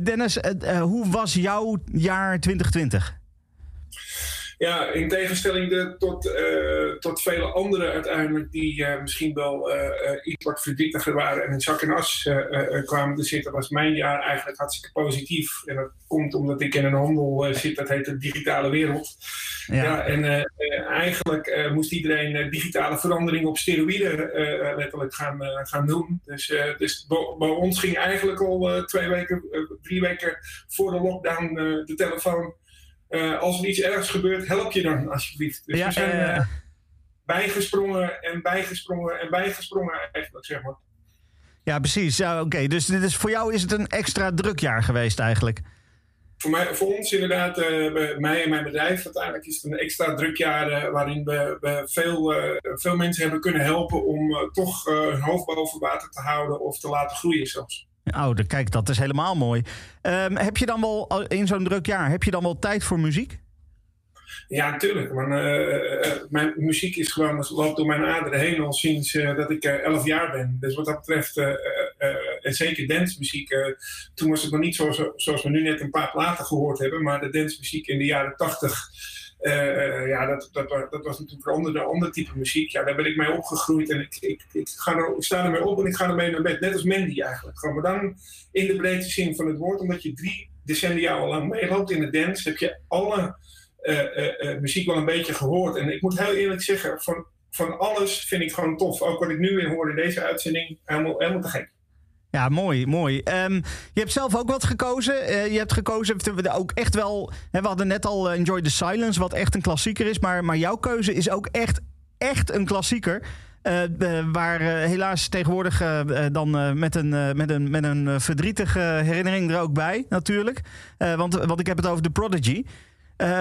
Dennis, hoe was jouw jaar 2020? Ja, in tegenstelling de, tot, eh, tot vele anderen uiteindelijk die eh, misschien wel eh, iets wat verdrietiger waren en in zak en as kwamen te zitten, was mijn jaar eigenlijk hartstikke positief. En dat komt omdat ik in een handel zit, dat heet de digitale wereld. Ja, en eigenlijk moest iedereen digitale veranderingen op steroïden letterlijk gaan, gaan doen. Dus, dus bij, ons ging eigenlijk al twee weken, drie weken voor de lockdown de telefoon. Eh, als er iets ergs gebeurt, help je dan alsjeblieft. Dus Ja, we zijn eh, bijgesprongen en bijgesprongen en bijgesprongen eigenlijk, zeg maar. Ja, precies. Ja, Oké, dus dit is, voor jou is het een extra druk jaar geweest eigenlijk. Voor, mij, voor ons inderdaad, eh, bij mij en mijn bedrijf, uiteindelijk is het een extra druk jaar waarin we, we veel, veel mensen hebben kunnen helpen om toch hun hoofd boven water te houden of te laten groeien zelfs. Oh, kijk, dat is helemaal mooi. Ehm, heb je dan wel, in zo'n druk jaar, heb je dan wel tijd voor muziek? Ja, natuurlijk. Want, eh, eh, mijn muziek is gewoon, loopt door mijn aderen heen al sinds eh, dat ik eh, 11 jaar ben. Dus wat dat betreft, eh, eh, eh, en zeker dancemuziek, eh, toen was het nog niet zoals, zoals we nu net een paar platen gehoord hebben, maar de dancemuziek in de jaren 80. Eh, ja, dat, dat, dat was natuurlijk een ander, ander type muziek. Ja, daar ben ik mee opgegroeid en ik, ik, ik, ga er, ik sta ermee op en ik ga ermee naar bed. Net als Mandy eigenlijk. Gewoon, maar dan in de breedste zin van het woord, omdat je drie decennia al lang meeloopt in de dance, heb je alle eh, eh, eh, muziek wel een beetje gehoord. En ik moet heel eerlijk zeggen, van, van alles vind ik gewoon tof. Ook wat ik nu weer hoor in deze uitzending, helemaal, helemaal te gek. Ja, mooi, mooi. Ehm, je hebt zelf ook wat gekozen. Eh, je hebt gekozen we ook echt wel. Hè, we hadden net al eh, Enjoy the Silence, wat echt een klassieker is. Maar, maar jouw keuze is ook echt, echt een klassieker. Eh, waar helaas tegenwoordig dan met een, met een, met een verdrietige herinnering er ook bij, natuurlijk. Want, want ik heb het over The Prodigy.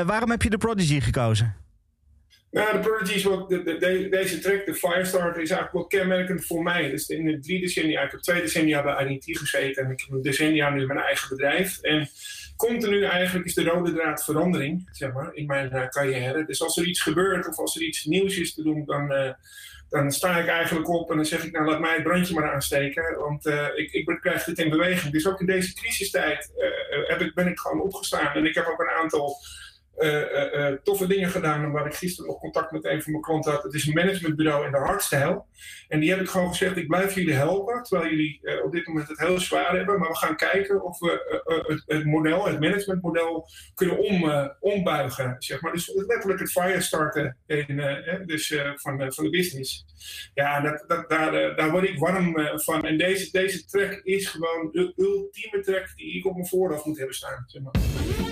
Waarom heb je The Prodigy gekozen? Nou, de Prodigy is de- deze track, de Firestarter, is eigenlijk wel kenmerkend voor mij. Dus in de drie decennia, ik heb twee decennia bij IDT gezeten en ik heb een decennia nu mijn eigen bedrijf. En continu eigenlijk is de rode draad verandering, zeg maar, in mijn eh, carrière. Dus als er iets gebeurt of als er iets nieuws is te doen, dan, eh, dan sta ik eigenlijk op en dan zeg ik, nou laat mij het brandje maar aansteken, want eh, ik, ik krijg dit in beweging. Dus ook in deze crisistijd heb ik, ben ik gewoon opgestaan en ik heb ook een aantal toffe dingen gedaan. Waar ik gisteren nog contact met een van mijn klanten had. Het is een managementbureau in de hardstyle. En die heb ik gewoon gezegd: ik blijf jullie helpen. Terwijl jullie eh, op dit moment het heel zwaar hebben. Maar we gaan kijken of we eh, eh, het, model, het managementmodel, kunnen om, eh, ombuigen. Zeg maar. Dus letterlijk het eh, eh, dus, eh, van, eh, van de business. Ja, dat, dat, daar, eh, daar word ik warm eh, van. En deze, deze track is gewoon de ultieme track die ik op mijn voorhoofd moet hebben staan. Zeg maar.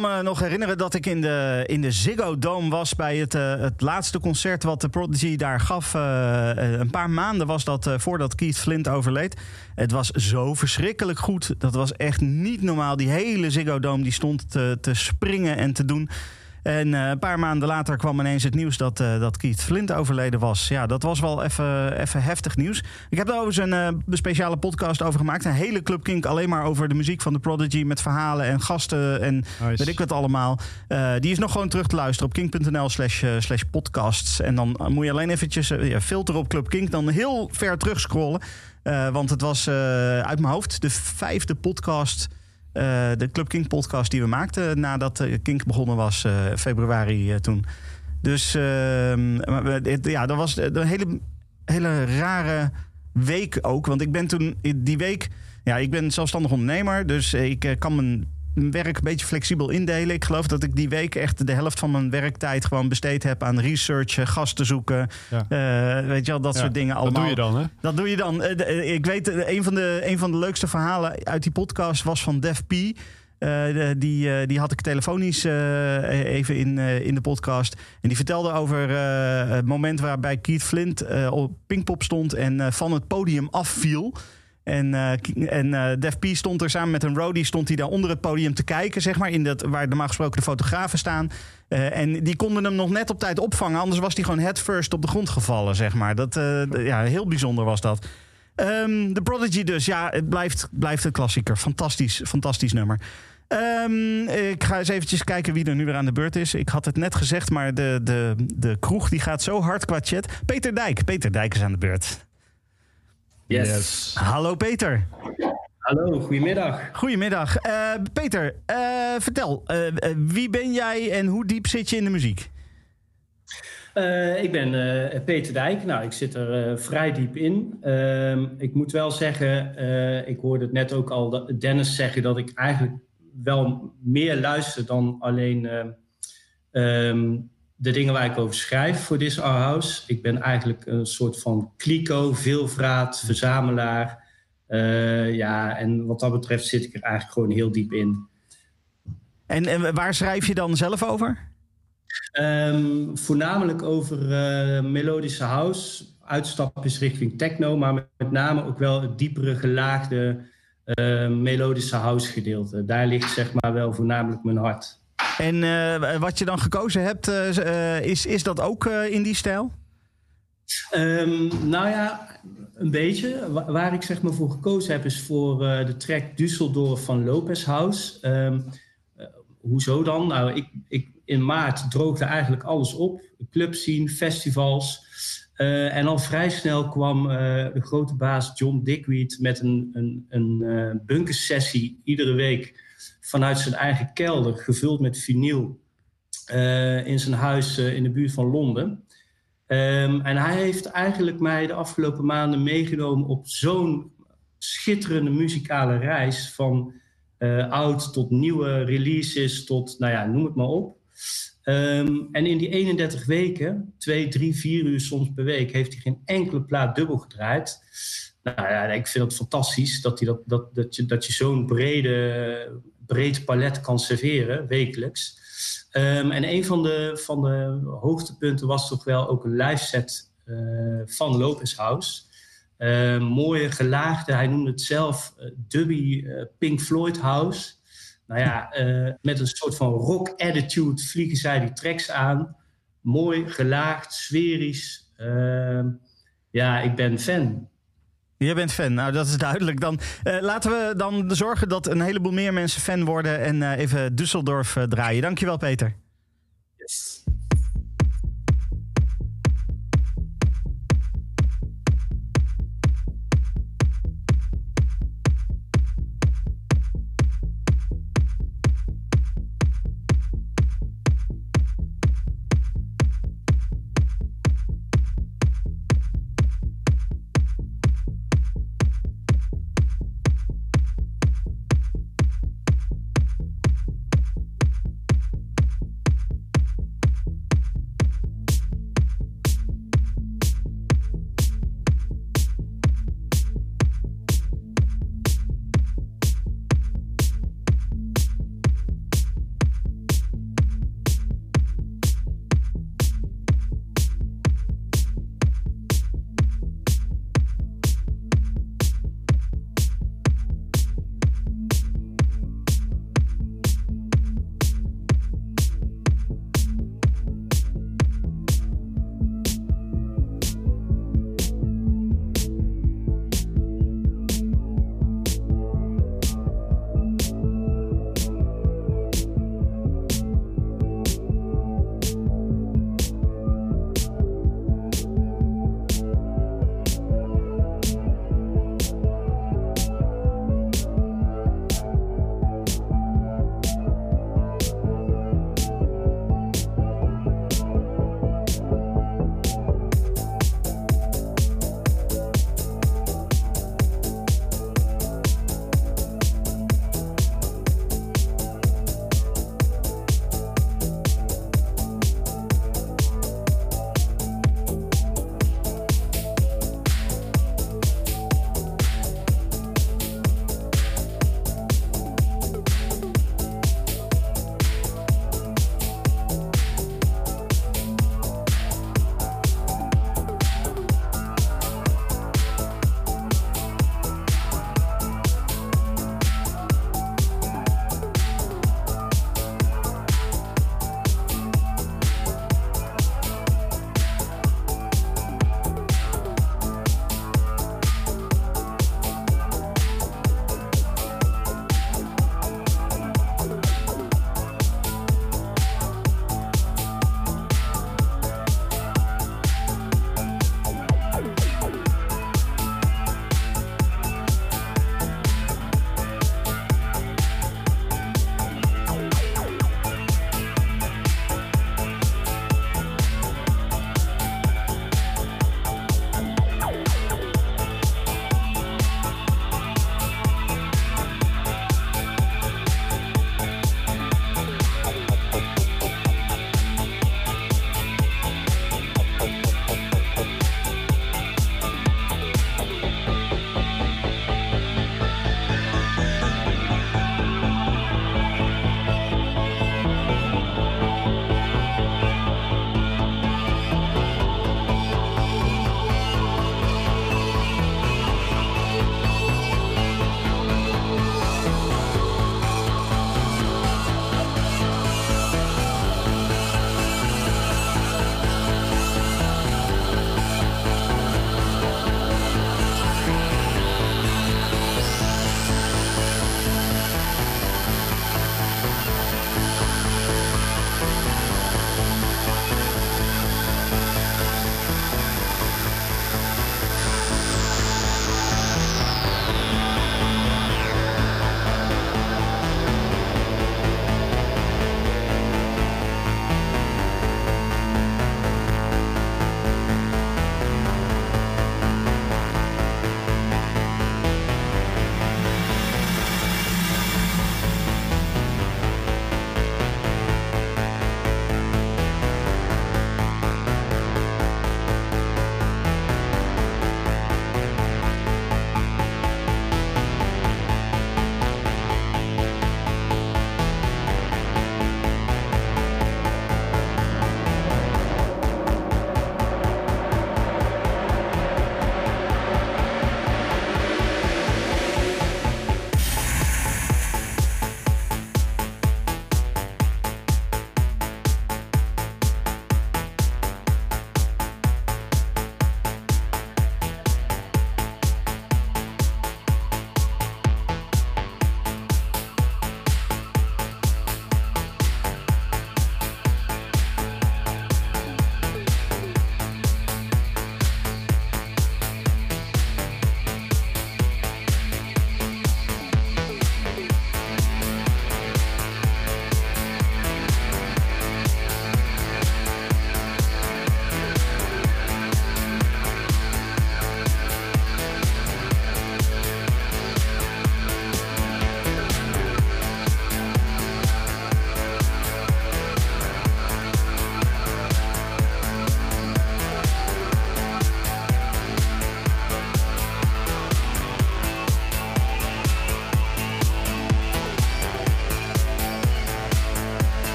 Kan me nog herinneren dat ik in de, in de Ziggo Dome was bij het, eh, het laatste concert wat de Prodigy daar gaf. Eh, eh, een paar maanden was dat voordat Keith Flint overleed. Het was zo verschrikkelijk goed. Dat was echt niet normaal. Die hele Ziggo Dome die stond te, te springen en te doen. En eh, een paar maanden later kwam ineens het nieuws dat, eh, dat Keith Flint overleden was. Ja, dat was wel even even heftig nieuws. Ik heb daar overigens een eh, speciale podcast over gemaakt. Een hele Club Kink alleen maar over de muziek van de Prodigy... met verhalen en gasten en weet ik wat allemaal. Die is nog gewoon terug te luisteren op kink.nl slash, podcasts. En dan moet je alleen eventjes filteren op Club Kink... dan heel ver terug scrollen. Want het was uit mijn hoofd de vijfde podcast... eh, de Club Kink podcast die we maakten nadat eh, Kink begonnen was, eh, februari toen. Dus ehm, ja, dat was een hele, hele rare week ook. Want ik ben toen die week. Ja, ik ben zelfstandig ondernemer. Dus ik kan mijn werk een beetje flexibel indelen. Ik geloof dat ik die week echt de helft van mijn werktijd gewoon besteed heb aan researchen, gasten zoeken. eh, weet je wel, dat Ja, soort dingen dat allemaal. doe je dan, hè? Dat doe je dan. Eh, eh, Ik weet, een van, de, een van de leukste verhalen uit die podcast was van Def P. De- die, die had ik telefonisch even in, in de podcast. En die vertelde over het moment waarbij Keith Flint op Pinkpop stond en van het podium afviel. En, Ki- en eh, Def P stond er samen met een roadie stond hij daar onder het podium te kijken, zeg maar, in dat, waar normaal gesproken de fotografen staan. Eh, en die konden hem nog net op tijd opvangen, anders was hij gewoon head first op de grond gevallen, zeg maar. Dat, ja, heel bijzonder was dat. Ehm The Prodigy dus, ja, het blijft, blijft een klassieker. Fantastisch, fantastisch nummer. Ehm, ik ga eens eventjes kijken wie er nu weer aan de beurt is. Ik had het net gezegd, maar de, de, de kroeg die gaat zo hard qua chat. Peter Dijk, Peter Dijk is aan de beurt. Yes. Hallo Peter. Hallo, goedemiddag. Goedemiddag. Eh, Peter, eh, vertel, eh, wie ben jij en hoe diep zit je in de muziek? Eh, ik ben eh, Peter Dijk. Nou, ik zit er eh, vrij diep in. Ehm, ik moet wel zeggen, eh, ik hoorde het net ook al dat- Dennis zeggen dat ik eigenlijk wel meer luister dan alleen eh, ehm, de dingen waar ik over schrijf voor This Our House. Ik ben eigenlijk een soort van kliko, veelvraat, verzamelaar. Eh, ja, en wat dat betreft zit ik er eigenlijk gewoon heel diep in. En, en waar schrijf je dan zelf over? Ehm, voornamelijk over eh, melodische house. Uitstap is richting techno, maar met, met name ook wel het diepere gelaagde eh, melodische house gedeelte. Daar ligt zeg maar wel voornamelijk mijn hart. En eh, wat je dan gekozen hebt, eh, eh, is, is dat ook in die stijl? Ehm, nou ja, een beetje. Wa- waar ik zeg maar voor gekozen heb is voor de track Düsseldorf van Lopez House. Eh, hoezo dan? Nou, ik, ik, in maart droogde eigenlijk alles op. De clubscene, festivals. En al vrij snel kwam de grote baas John Dickweed met een, een, een eh, bunkersessie iedere week vanuit zijn eigen kelder, gevuld met vinyl, eh, in zijn huis eh, in de buurt van Londen. Ehm, en hij heeft eigenlijk mij de afgelopen maanden meegenomen op zo'n schitterende muzikale reis. Van eh, oud tot nieuwe releases, tot, nou ja, noem het maar op. Ehm, en in die 31 weken, twee, drie, vier uur soms per week, heeft hij geen enkele plaat dubbel gedraaid. Nou ja, ik vind het fantastisch dat, hij dat, dat, dat je, dat je zo'n brede, breed palet kan serveren, wekelijks. Ehm, en een van de, van de hoogtepunten was toch wel ook een live set eh, van Lopez House. Eh, mooie gelaagde, hij noemde het zelf eh, dubby eh, Pink Floyd House. Nou ja, met een soort van rock attitude vliegen zij die tracks aan. Mooi, gelaagd, sferisch. Ehm, ja, ik ben fan. Je bent fan, nou dat is duidelijk. Dan eh, laten we dan zorgen dat een heleboel meer mensen fan worden en eh, even Düsseldorf eh, draaien. Dankjewel Peter.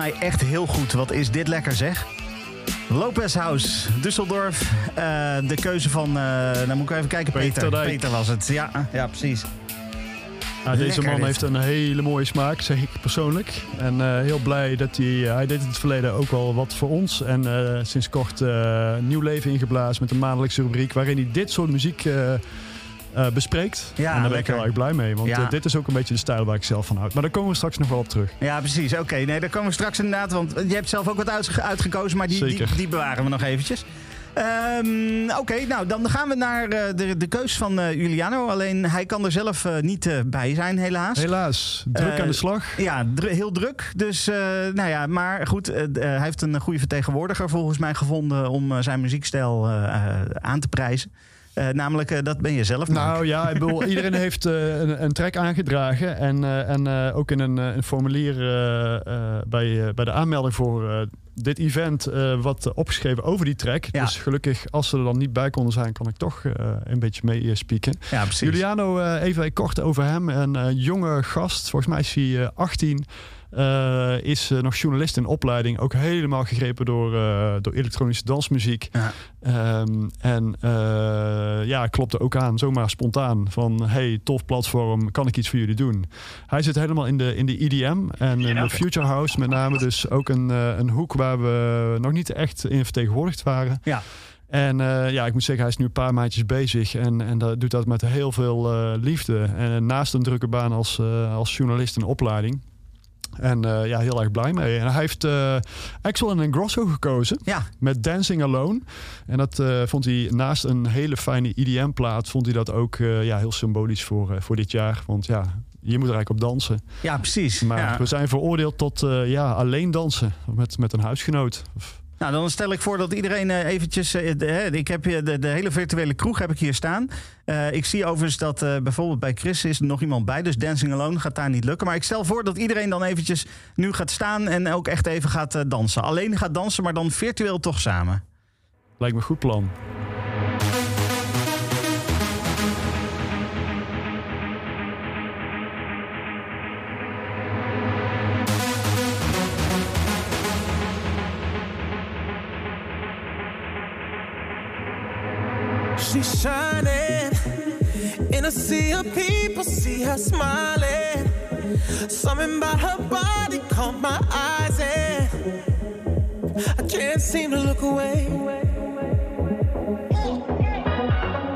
Mij echt heel goed. Wat is dit lekker zeg? Lopez House, Düsseldorf. Eh, de keuze van, eh nou moet ik even kijken, Peter. Peter was het. Ja, ja precies. Ja, deze Lekker man dit. heeft een hele mooie smaak, zeg ik persoonlijk. En eh, heel blij dat hij... hij deed in het verleden ook wel wat voor ons. En sinds kort nieuw leven ingeblazen met een maandelijkse rubriek... waarin hij dit soort muziek eh, eh, bespreekt. Ja, en daar ben ik heel erg blij mee. Want Ja. eh, dit is ook een beetje de stijl waar ik zelf van houd. Maar daar komen we straks nog wel op terug. Ja, precies. Oké, nee, daar komen we straks inderdaad. Want je hebt zelf ook wat uitge- uitgekozen, maar die, die, die bewaren we nog eventjes. Ehm, Oké, nou dan gaan we naar eh, de, de keus van eh, Juliano. Alleen hij kan er zelf eh, niet eh, bij zijn, helaas. Helaas, druk Eh, aan de slag. Ja, heel druk. Dus, eh, nou ja, maar goed, eh, eh, hij heeft een goede vertegenwoordiger volgens mij gevonden om eh, zijn muziekstijl eh, eh, aan te prijzen. Eh, namelijk, eh, dat ben je zelf. Mark. Nou ja, ik bedoel, [laughs] iedereen heeft eh, een, een track aangedragen. En, en ook in een, een formulier bij, bij de aanmelding voor dit event wat opgeschreven over die track. Ja. Dus gelukkig, als ze er dan niet bij konden zijn, kan ik toch een beetje mee spieken. Ja, precies. Juliano, even kort over hem. Een jonge gast, volgens mij is hij eh, 18. Eh, is eh, nog journalist in opleiding. Ook helemaal gegrepen door, eh, door elektronische dansmuziek. Ja. Ehm, en ja, klopte ook aan, zomaar spontaan. Van, hey, tof platform, kan ik iets voor jullie doen? Hij zit helemaal in de, in de EDM en in de Future House met name. Dus ook een, een hoek waar we nog niet echt in vertegenwoordigd waren. Ja. En ja, ik moet zeggen, hij is nu een paar maandjes bezig. En, en dat doet dat met heel veel liefde. En naast een drukke baan als, als journalist in opleiding. En eh, ja, heel erg blij mee. En hij heeft eh Axel en Grosso gekozen. Ja. Met Dancing Alone. En dat eh, vond hij naast een hele fijne IDM-plaat... vond hij dat ook ja, heel symbolisch voor, voor dit jaar. Want ja, je moet er eigenlijk op dansen. Ja, precies. Maar Ja. we zijn veroordeeld tot ja, alleen dansen. Met, met een huisgenoot. Nou, dan stel ik voor dat iedereen eh, eventjes... eh, ik heb de, de hele virtuele kroeg heb ik hier staan. Eh, ik zie overigens dat bijvoorbeeld bij Chris is er nog iemand bij. Dus Dancing Alone gaat daar niet lukken. Maar ik stel voor dat iedereen dan eventjes nu gaat staan... en ook echt even gaat dansen. Alleen gaat dansen, maar dan virtueel toch samen. Lijkt me een goed plan. She's shining in a sea of people, see her smiling. Something about her body caught my eyes, and I can't seem to look away.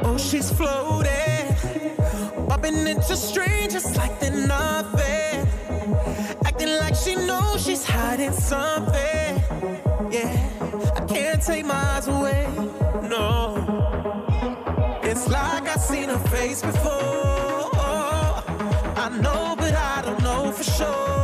Oh, she's floating, bumping into strangers like they're nothing, acting like she knows she's hiding something. Yeah, I can't take my eyes away. No. Her face before. I know, but I don't know for sure.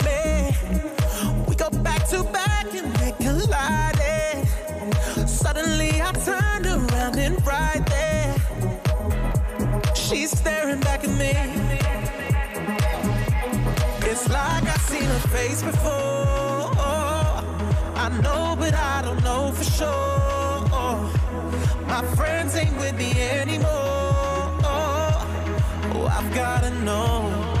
collided. Suddenly I turned around and right there, she's staring back at me. It's like I've seen her face before. I know, but I don't know for sure. My friends ain't with me anymore. Oh, I've gotta know.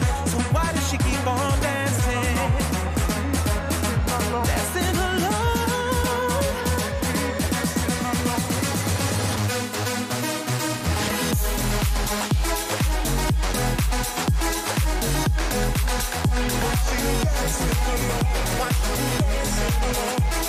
Nou, het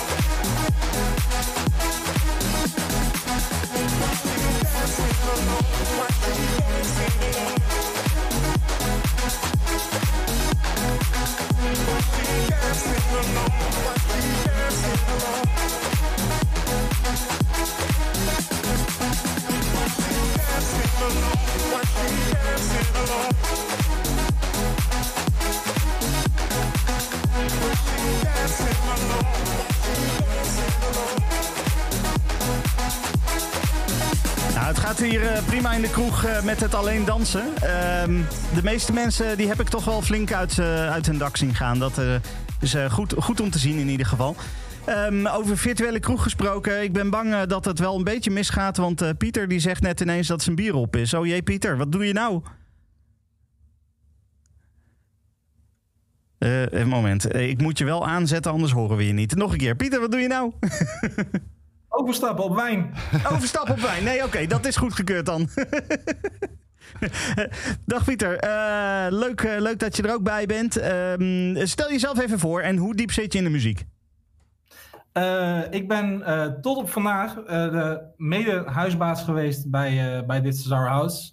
gaat hier eh, prima in de kroeg eh, met het alleen dansen. Ehm, de meeste mensen die heb ik toch wel flink uit, eh, uit hun dak zien gaan. Dat is goed, goed om te zien in ieder geval. Ehm, over virtuele kroeg gesproken. Ik ben bang dat het wel een beetje misgaat. Want Pieter die zegt net ineens dat zijn bier op is. Oh jee, Pieter, wat doe je nou? Eh, een moment. Ik moet je wel aanzetten, anders horen we je niet. Nog een keer. Pieter, wat doe je nou? [laughs] Overstappen op wijn. [laughs] Overstappen op wijn. Nee, oké, dat is goedgekeurd dan. [laughs] Dag Pieter, Eh, leuk, eh, leuk dat je er ook bij bent. Ehm, stel jezelf even voor en hoe diep zit je in de muziek? Eh, ik ben tot op vandaag de mede-huisbaas geweest bij, bij Dit is Our House.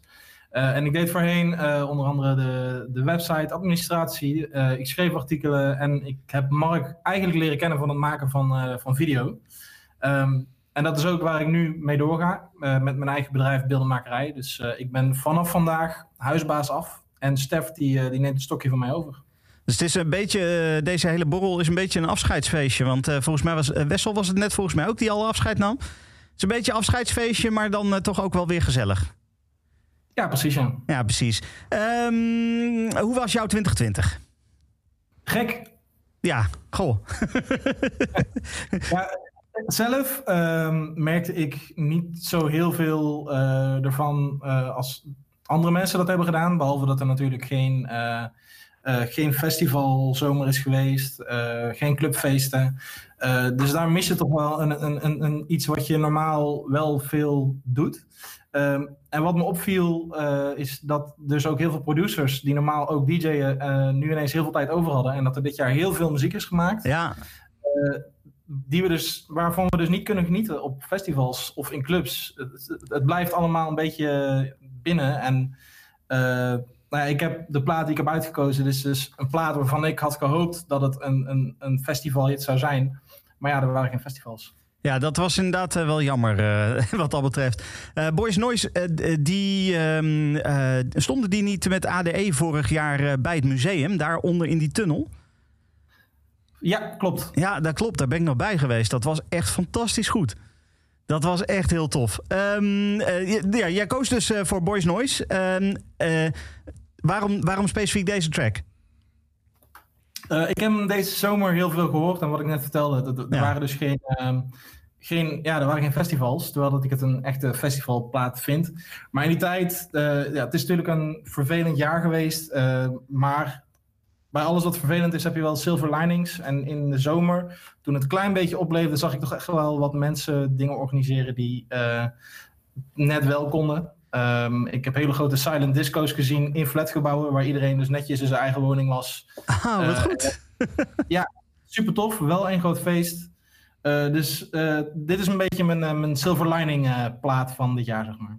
En ik deed voorheen onder andere de, de website, administratie. Ik schreef artikelen en ik heb Mark eigenlijk leren kennen van het maken van, van video. Ehm, en dat is ook waar ik nu mee doorga eh, met mijn eigen bedrijf Beeldenmakerij. Dus eh, ik ben vanaf vandaag huisbaas af. En Stef die, eh, die neemt het stokje van mij over. Dus het is een beetje, deze hele borrel is een beetje een afscheidsfeestje. Want volgens mij was Wessel was het net volgens mij ook die al afscheid nam. Het is een beetje een afscheidsfeestje, maar dan toch ook wel weer gezellig. Ja, precies ja. Ja, precies. Ehm, hoe was jouw 2020? Gek. Ja, goh. [laughs] Ja, zelf ehm, merkte ik niet zo heel veel eh, ervan eh, als andere mensen dat hebben gedaan. Behalve dat er natuurlijk geen, eh, geen festivalzomer is geweest, geen clubfeesten. Dus daar mis je toch wel een, een, een, een, iets wat je normaal wel veel doet. Ehm, en wat me opviel is dat dus ook heel veel producers die normaal ook DJ'en nu ineens heel veel tijd over hadden. En dat er dit jaar heel veel muziek is gemaakt. Ja. Die we dus, waarvan we dus niet kunnen genieten op festivals of in clubs. Het, blijft allemaal een beetje binnen. En eh, nou ik heb de plaat die ik heb uitgekozen. Is dus een plaat waarvan ik had gehoopt dat het een, een, een festivalhit zou zijn. Maar ja, er waren geen festivals. Ja, dat was inderdaad eh, wel jammer eh, [laughs] wat dat betreft. Eh, Boys Noise, die, ehm, eh, stonden die niet met ADE vorig jaar bij het museum, daaronder in die tunnel? Ja, klopt. Ja, dat klopt. Daar ben ik nog bij geweest. Dat was echt fantastisch goed. Dat was echt heel tof. Ehm, eh, ja, jij koos dus eh, voor Boys Noise. Ehm, eh, waarom, waarom specifiek deze track? Eh, ik heb hem deze zomer heel veel gehoord. En wat ik net vertelde, dat, er Ja. waren dus geen, ehm, geen, ja, er waren geen festivals. Terwijl dat ik het een echte festivalplaat vind. Maar in die tijd, eh, ja, het is natuurlijk een vervelend jaar geweest. eh, maar bij alles wat vervelend is, heb je wel silver linings. En in de zomer, toen het klein beetje opleefde, zag ik toch echt wel wat mensen dingen organiseren die eh, net wel konden. Ehm, ik heb hele grote silent disco's gezien in flatgebouwen, waar iedereen dus netjes in zijn eigen woning was. Ah, wat Eh, goed. [laughs] ja, super tof. Wel een groot feest. Eh, dus dit is een beetje mijn, mijn silver lining plaat van dit jaar, zeg maar.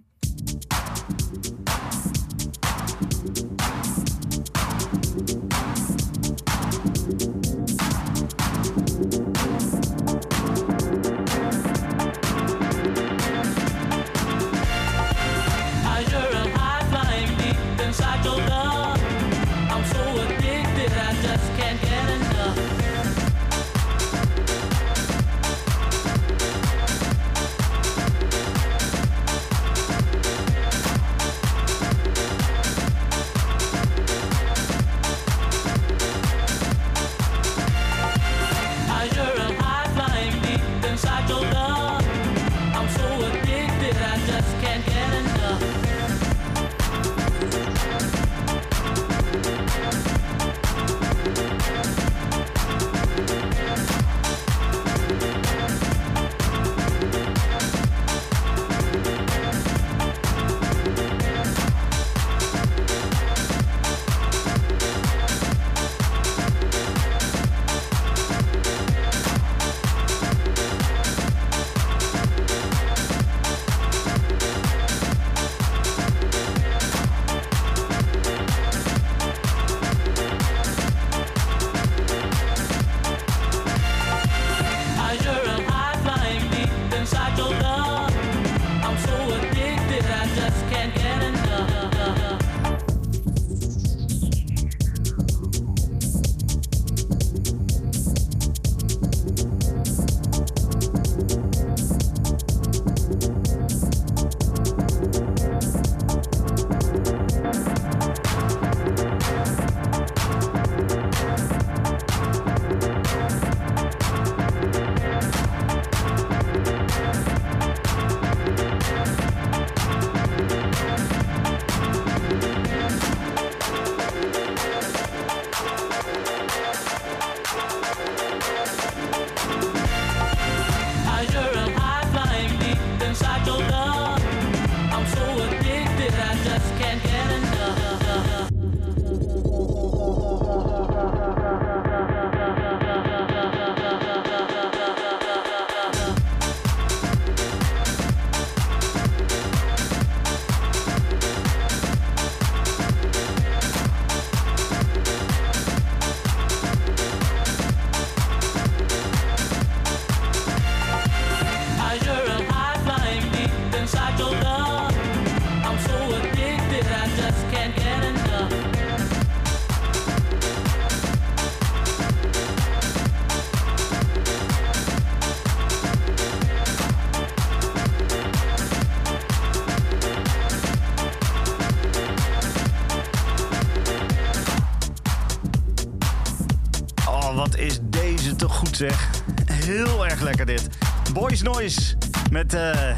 Noise met eh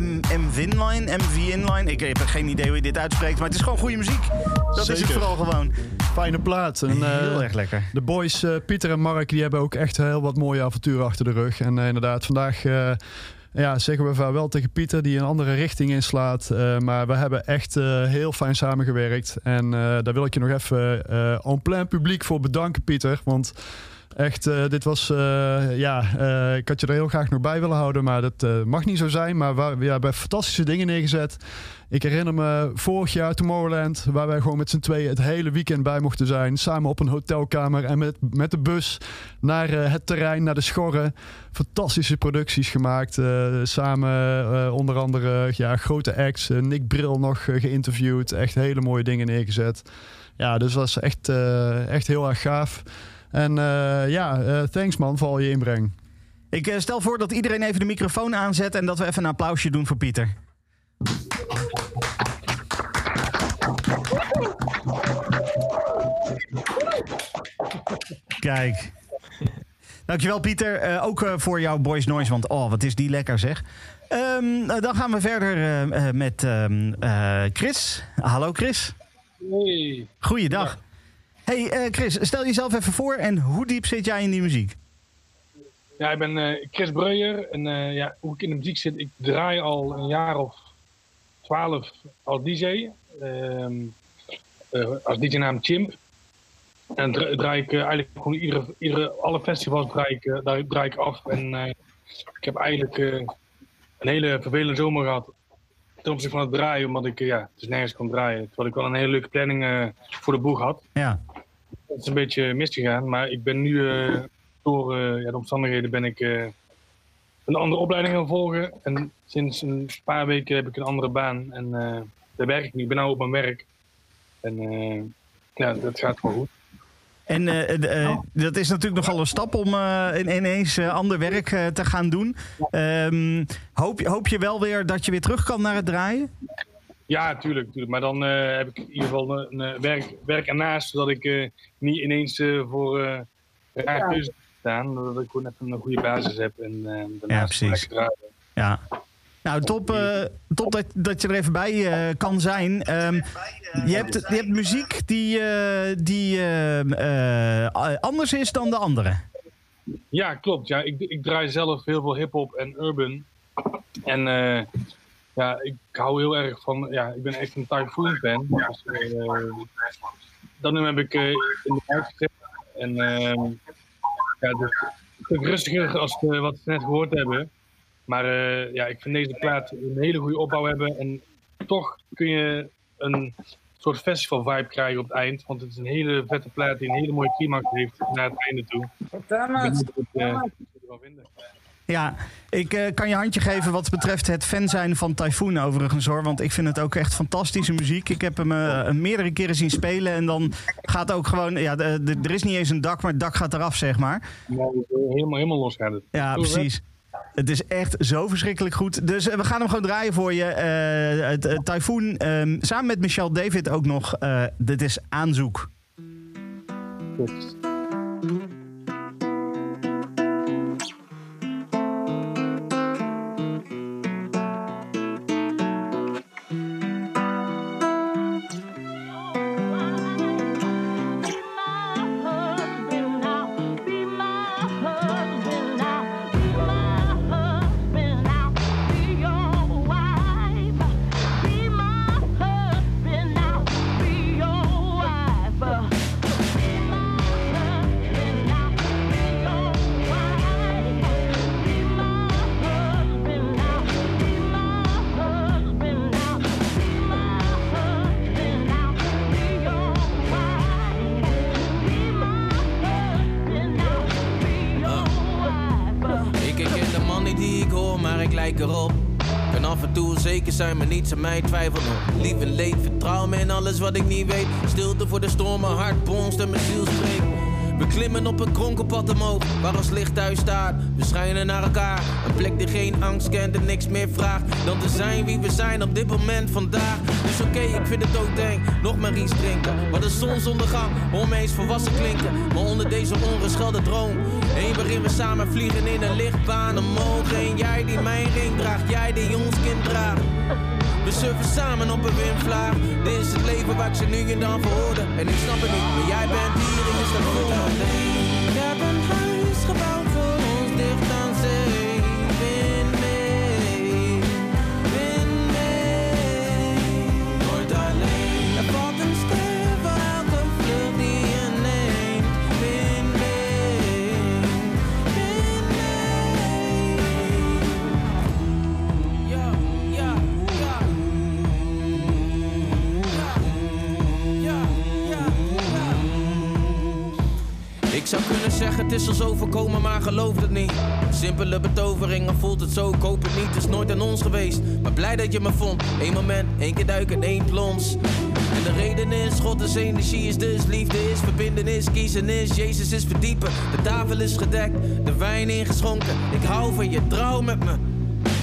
M, MV Inline, MV Inline. Ik heb geen idee hoe je dit uitspreekt, maar het is gewoon goede muziek. Dat is het vooral gewoon. Fijne plaat. En, eh, Heel erg lekker. De boys eh, Pieter en Mark die hebben ook echt heel wat mooie avonturen achter de rug. En eh, inderdaad, vandaag eh, ja, zeggen we vaarwel tegen Pieter die een andere richting inslaat. Eh, maar we hebben echt eh, heel fijn samengewerkt. En eh, daar wil ik je nog even eh en plein publiek voor bedanken, Pieter. Want echt, eh, dit was... eh, ja, eh, ik had je er heel graag nog bij willen houden, maar dat mag niet zo zijn. Maar we, hebben fantastische dingen neergezet. Ik herinner me vorig jaar Tomorrowland, waar wij gewoon met z'n tweeën het hele weekend bij mochten zijn. Samen op een hotelkamer en met, met de bus naar het terrein, naar de schorren. Fantastische producties gemaakt. samen onder andere ja, grote acts. Nick Bril nog geïnterviewd. Echt hele mooie dingen neergezet. Ja, dus dat was echt, echt heel erg gaaf. En eh, ja, eh, thanks man voor al je inbreng. Ik eh, stel voor dat iedereen even de microfoon aanzet en dat we even een applausje doen voor Pieter. Kijk. Dankjewel Pieter. Eh, ook eh, voor jouw Boys Noise, want oh, wat is die lekker zeg. Ehm, eh, dan gaan we verder met ehm, eh, Chris. Hallo Chris. Hey. Goeiedag. Hey eh, Chris, stel jezelf even voor en hoe diep zit jij in die muziek? Ja, ik ben eh, Chris Breuer en eh, ja, hoe ik in de muziek zit, ik draai al een jaar of twaalf als DJ. Ehm, eh, als DJ naam Chimp. En dra- draai ik eigenlijk gewoon iedere, iedere, alle festivals draai ik, daar draai ik af. En ik heb eigenlijk een hele vervelende zomer gehad ten opzichte van het draaien, omdat ik ja, dus nergens kon draaien. Terwijl ik wel een hele leuke planning voor de boeg had. Ja. Het is een beetje misgegaan, maar ik ben nu eh, door eh, ja, de omstandigheden ben ik eh, een andere opleiding gaan volgen. En sinds een paar weken heb ik een andere baan en daar werk ik nu. Ik ben nu op mijn werk. En ja, dat gaat gewoon goed. En eh, dat is natuurlijk nogal een stap om in- ineens ander werk te gaan doen. Ehm, hoop, je- hoop je wel weer dat je weer terug kan naar het draaien? Ja, tuurlijk. tuurlijk. Maar dan eh, heb ik in ieder geval een, een werk, werk ernaast, zodat ik eh, niet ineens eh, voor eh raar keuze staan. Dat ik gewoon even een goede basis heb en eh daarnaast Ja, precies. Ja. Nou, top, eh, top dat, dat je er even bij eh, kan zijn. Ehm, je, hebt, je hebt muziek die, eh, die ehm, eh, anders is dan de andere. Ja, klopt. Ja, ik, ik draai zelf heel veel hip-hop en urban. En eh, ja, ik hou heel erg van. Ja, ik ben echt een Typhoon fan. Dus, eh, dat nummer heb ik eh, in de gezet. En ehm, ja, dus stuk rustiger als wat we net gehoord hebben. Maar eh, ja, ik vind deze plaat een hele goede opbouw hebben. En toch kun je een soort festival vibe krijgen op het eind. Want het is een hele vette plaat die een hele mooie climax heeft naar het einde toe. Ik ben benieuwd wat. Ja, ik eh, kan je handje geven wat betreft het fan zijn van Typhoon overigens hoor. Want ik vind het ook echt fantastische muziek. Ik heb hem eh, meerdere keren zien spelen en dan gaat ook gewoon... Ja, de- de- er is niet eens een dak, maar het dak gaat eraf zeg maar. Ja, helemaal, helemaal los gaat het. Ja, precies. Het is echt zo verschrikkelijk goed. Dus eh, we gaan hem gewoon draaien voor je. Eh, Typhoon, ehm, samen met Michelle David ook nog. dit is Aanzoek. Ik maar niets aan mij twijfelt nog. Lief en leed, vertrouw me in alles wat ik niet weet. Stilte voor de storm, mijn hart bonst en mijn ziel spreekt. We klimmen op een kronkelpad omhoog, waar ons licht thuis staat. We schijnen naar elkaar, een plek die geen angst kent en niks meer vraagt. Dan te zijn wie we zijn op dit moment vandaag. Dus oké, ik vind het ook denk, nog maar iets drinken. Wat een zonsondergang, me eens volwassen klinken. Maar onder deze ongeschelde droom, één waarin we samen vliegen in een lichtbaan omhoog. En jij die mijn ring draagt, jij die ons kind draagt. Surfen samen op een windvlaag. Dit is het leven ik ze nu en dan verhoorde. En ik snap het niet, maar jij bent hier en je staat voor geloof het niet. Simpele betovering, maar voelt het zo, koop het niet. Het is nooit aan ons geweest, maar blij dat je me vond. Eén moment, één keer duiken, één plons. En de reden is, God is energie, is dus liefde is verbinden is, kiezen is, Jezus is verdiepen. De tafel is gedekt, de wijn ingeschonken. Ik hou van je, trouw met me.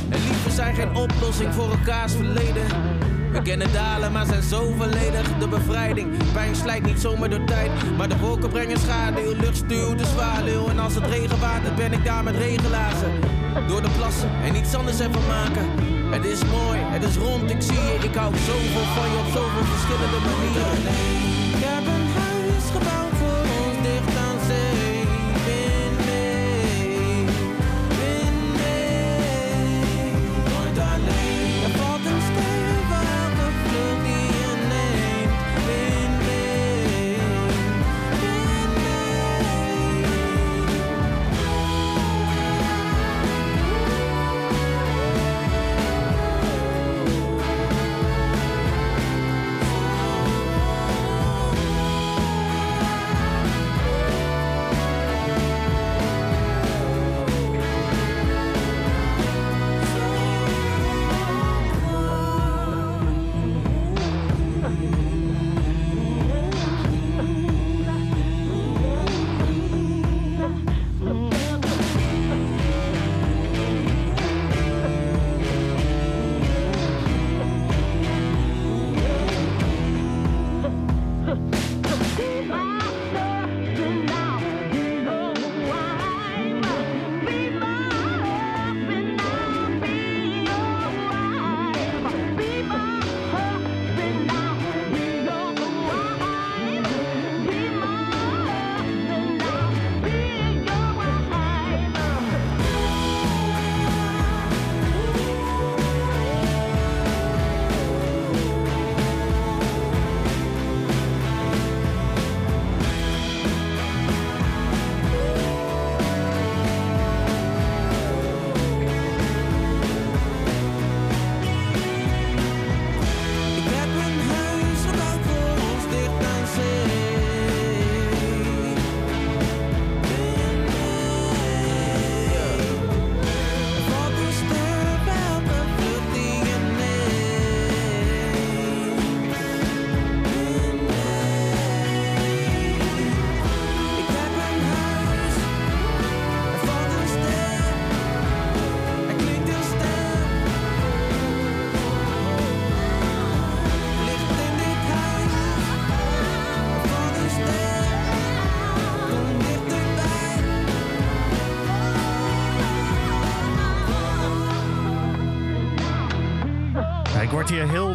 En liefde zijn geen oplossing voor elkaars verleden. We kennen dalen, maar zijn zo volledig de bevrijding. Pijn slijt niet zomaar door tijd, maar de wolken brengen schaduw. Lucht stuwt de zwaluw en als het regenwater ben ik daar met regenlazen. Door de plassen en iets anders ervan maken. Het is mooi, het is rond, ik zie je. Ik hou zoveel van je op zoveel verschillende manieren.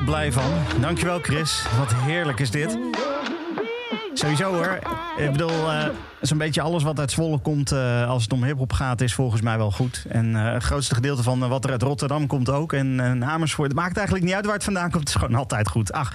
Blij van. Dankjewel Chris. Wat heerlijk is dit. Sowieso hoor. Ik bedoel, eh zo'n beetje alles wat uit Zwolle komt eh, als het om hiphop gaat, is volgens mij wel goed. En eh, het grootste gedeelte van eh, wat er uit Rotterdam komt ook. En, en Amersfoort. Het maakt eigenlijk niet uit waar het vandaan komt. Het is gewoon altijd goed. Ach,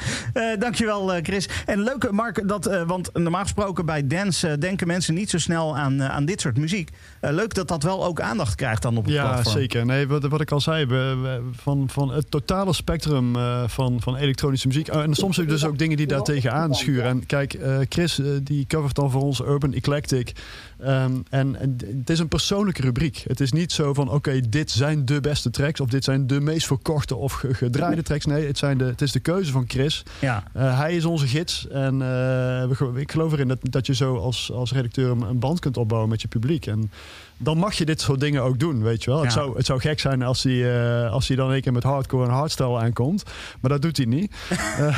dankjewel Chris. En leuk Mark, dat, want normaal gesproken bij dance denken mensen niet zo snel aan, aan dit soort muziek. Leuk dat dat wel ook aandacht krijgt dan op het Ja, platform. zeker. Nee, wat, wat ik al zei, we, we- van, van het totale spectrum van, van elektronische muziek. En soms heb je dus ook dingen die daar tegenaan schuren. En kijk, Chris die covert dan voor ons Urban Eclectic. Ehm, en, en het is een persoonlijke rubriek. Het is niet zo van oké, dit zijn de beste tracks of dit zijn de meest verkochte of ge- gedraaide tracks. Nee, het, zijn de, het is de keuze van Chris. Ja. Eh, hij is onze gids en eh, ik geloof erin dat, dat je zo als, als redacteur een, een band kunt opbouwen met je publiek. En dan mag je dit soort dingen ook doen, weet je wel. Het, zou, het zou gek zijn als hij, eh, als hij dan een keer met hardcore en hardstyle aankomt. Maar dat doet hij niet. [laughs] Eh,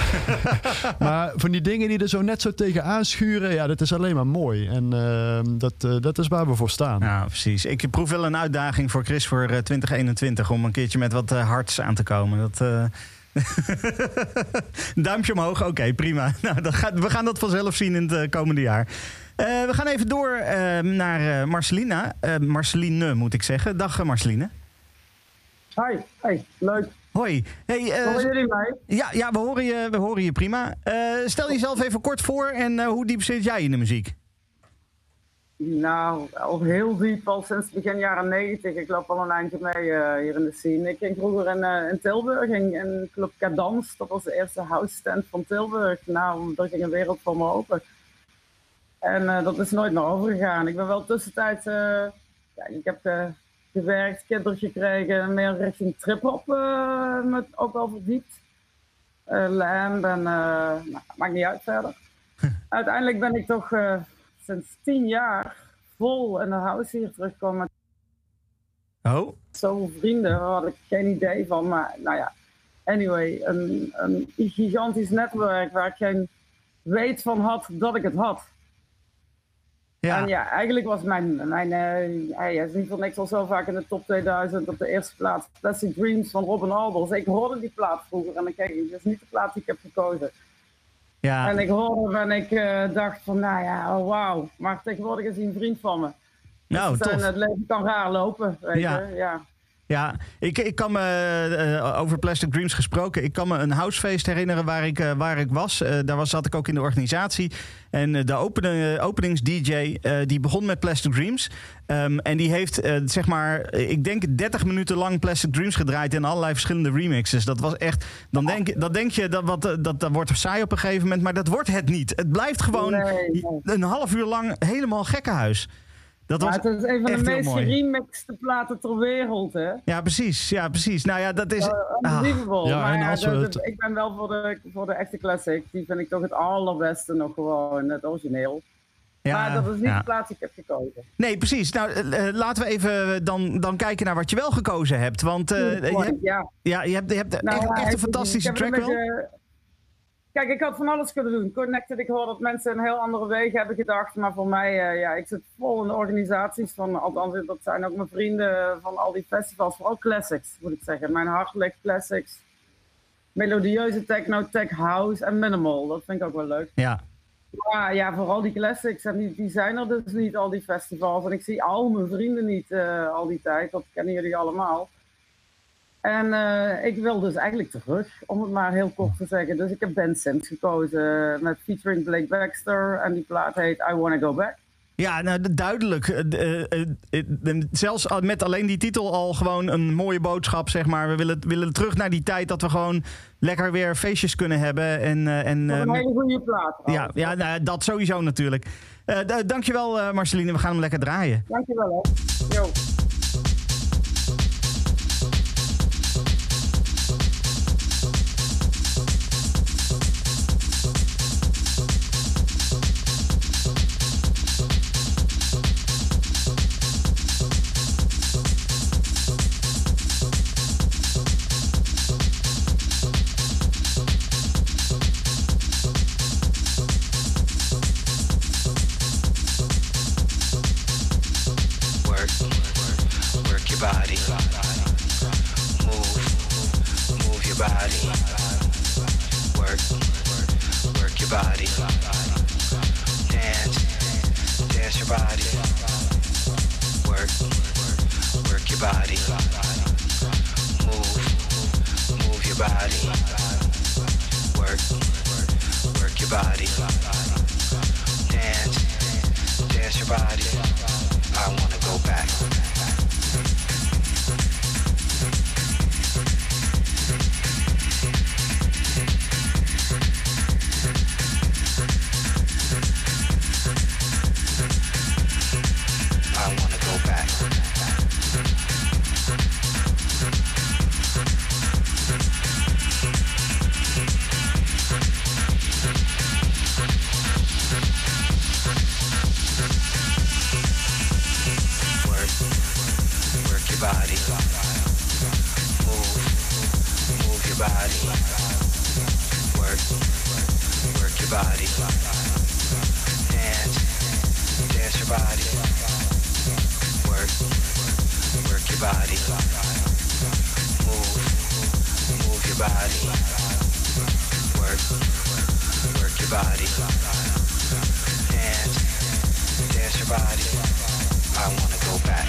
[laughs] maar van die dingen die er zo net zo tegen aanschuren, ja, dat is alleen maar mooi. En eh, dat, eh, dat is waar we voor staan. Ja, precies. Ik proef wel een uitdaging voor Chris voor eh, 2021 om een keertje met wat hards aan te komen. Dat, [laughs] Duimpje omhoog, oké, prima. Nou, dan we gaan dat vanzelf zien in het komende jaar. Eh, we gaan even door eh, naar eh, Marcelina. Eh, Marceline, moet ik zeggen. Dag Marceline. Hi, hey, leuk. Hoi. Hey, Horen jullie mij? Ja, ja we, horen je, we horen je prima. Stel jezelf even kort voor en hoe diep zit jij in de muziek? Nou, al heel diep, al sinds begin jaren 90. Ik loop al een eindje mee hier in de scene. Ik ging vroeger in, in Tilburg in, in Club Cadans. Dat was de eerste house stand van Tilburg. Nou, daar ging een wereld voor me open. En eh, dat is nooit meer overgegaan. Ik ben wel tussentijd, eh, ja, ik heb eh, gewerkt, kinderen gekregen, meer richting trip-hop eh, me ook wel verdiept. Lamb en, nou, maakt niet uit verder. [laughs] Uiteindelijk ben ik toch sinds tien jaar vol in de house hier teruggekomen. Oh? Zoveel vrienden, daar had ik geen idee van. Maar nou ja, anyway, een, een gigantisch netwerk waar ik geen weet van had dat ik het had. Ja. En ja, eigenlijk was mijn, mijn hij is niet voor niks al zo vaak in de top 2000 op de eerste plaats. Plastic Dreams van Robin Albers. Ik hoorde die plaat vroeger en dan kijk ik, dat is niet de plaat die ik heb gekozen. Ja. En ik hoorde en ik eh, dacht van, nou ja, oh, wauw. Maar tegenwoordig is hij een vriend van me. Nou, Dus, en het leven kan raar lopen, weet Ja. je. Ja. Ja, ik, ik kan me eh, over Plastic Dreams gesproken. Ik kan me een housefeest herinneren waar ik, eh, waar ik was. Eh, daar was, zat ik ook in de organisatie. En de openings-DJ eh, die begon met Plastic Dreams. Ehm, en die heeft, zeg maar, ik denk 30 minuten lang Plastic Dreams gedraaid in allerlei verschillende remixes. Dat was echt. Dan denk, je- dan denk je dat, wat, dat, dat wordt saai op een gegeven moment. Maar dat wordt het niet. Het blijft gewoon een half uur lang helemaal gekkenhuis. Dat was maar het is een van de meest geremixte platen ter wereld, hè. Ja, precies. Ja, precies. Nou ja, dat is. Uh, unbelievable. Ah. maar en ja, als we de- het- ik ben wel voor de, voor de echte classic. Die vind ik toch het allerbeste nog gewoon, het origineel. Ja, maar dat is niet ja. de plaats die ik heb gekozen. Nee, precies. Nou, eh, eh, laten we even dan, dan kijken naar wat je wel gekozen hebt. Want eh, Goed, je hebt, ja. ja, je hebt, je hebt Nou, echt, echt een fantastische ik heb track wel. Kijk, ik had van alles kunnen doen. Connected, ik hoor dat mensen een heel andere weg hebben gedacht. Maar voor mij, eh, ja, ik zit vol in de organisaties van, althans, dat zijn ook mijn vrienden van al die festivals. Vooral classics, moet ik zeggen. Mijn hart ligt classics. Melodieuze techno, tech house en minimal. Dat vind ik ook wel leuk. Ja. Ja, ja, vooral die classics. En die, die zijn er dus niet, al die festivals. En ik zie al mijn vrienden niet eh, al die tijd. Dat kennen jullie allemaal. En eh, ik wil dus eigenlijk terug, om het maar heel kort te zeggen. Dus ik heb Ben Sims gekozen met featuring Blake Baxter. En die plaat heet I Wanna Go Back. Ja, nou, duidelijk. Eh, eh, zelfs met alleen die titel al gewoon een mooie boodschap, zeg maar. We willen, willen terug naar die tijd dat we gewoon lekker weer feestjes kunnen hebben. En, en, Dat een hele goede plaat. ja, ja nou, dat sowieso natuurlijk. Dankjewel, Marceline. We gaan hem lekker draaien. Dankjewel hè. Yo. your body. Move, move your body. Work, work your body. Dance, dance your body. I wanna go back.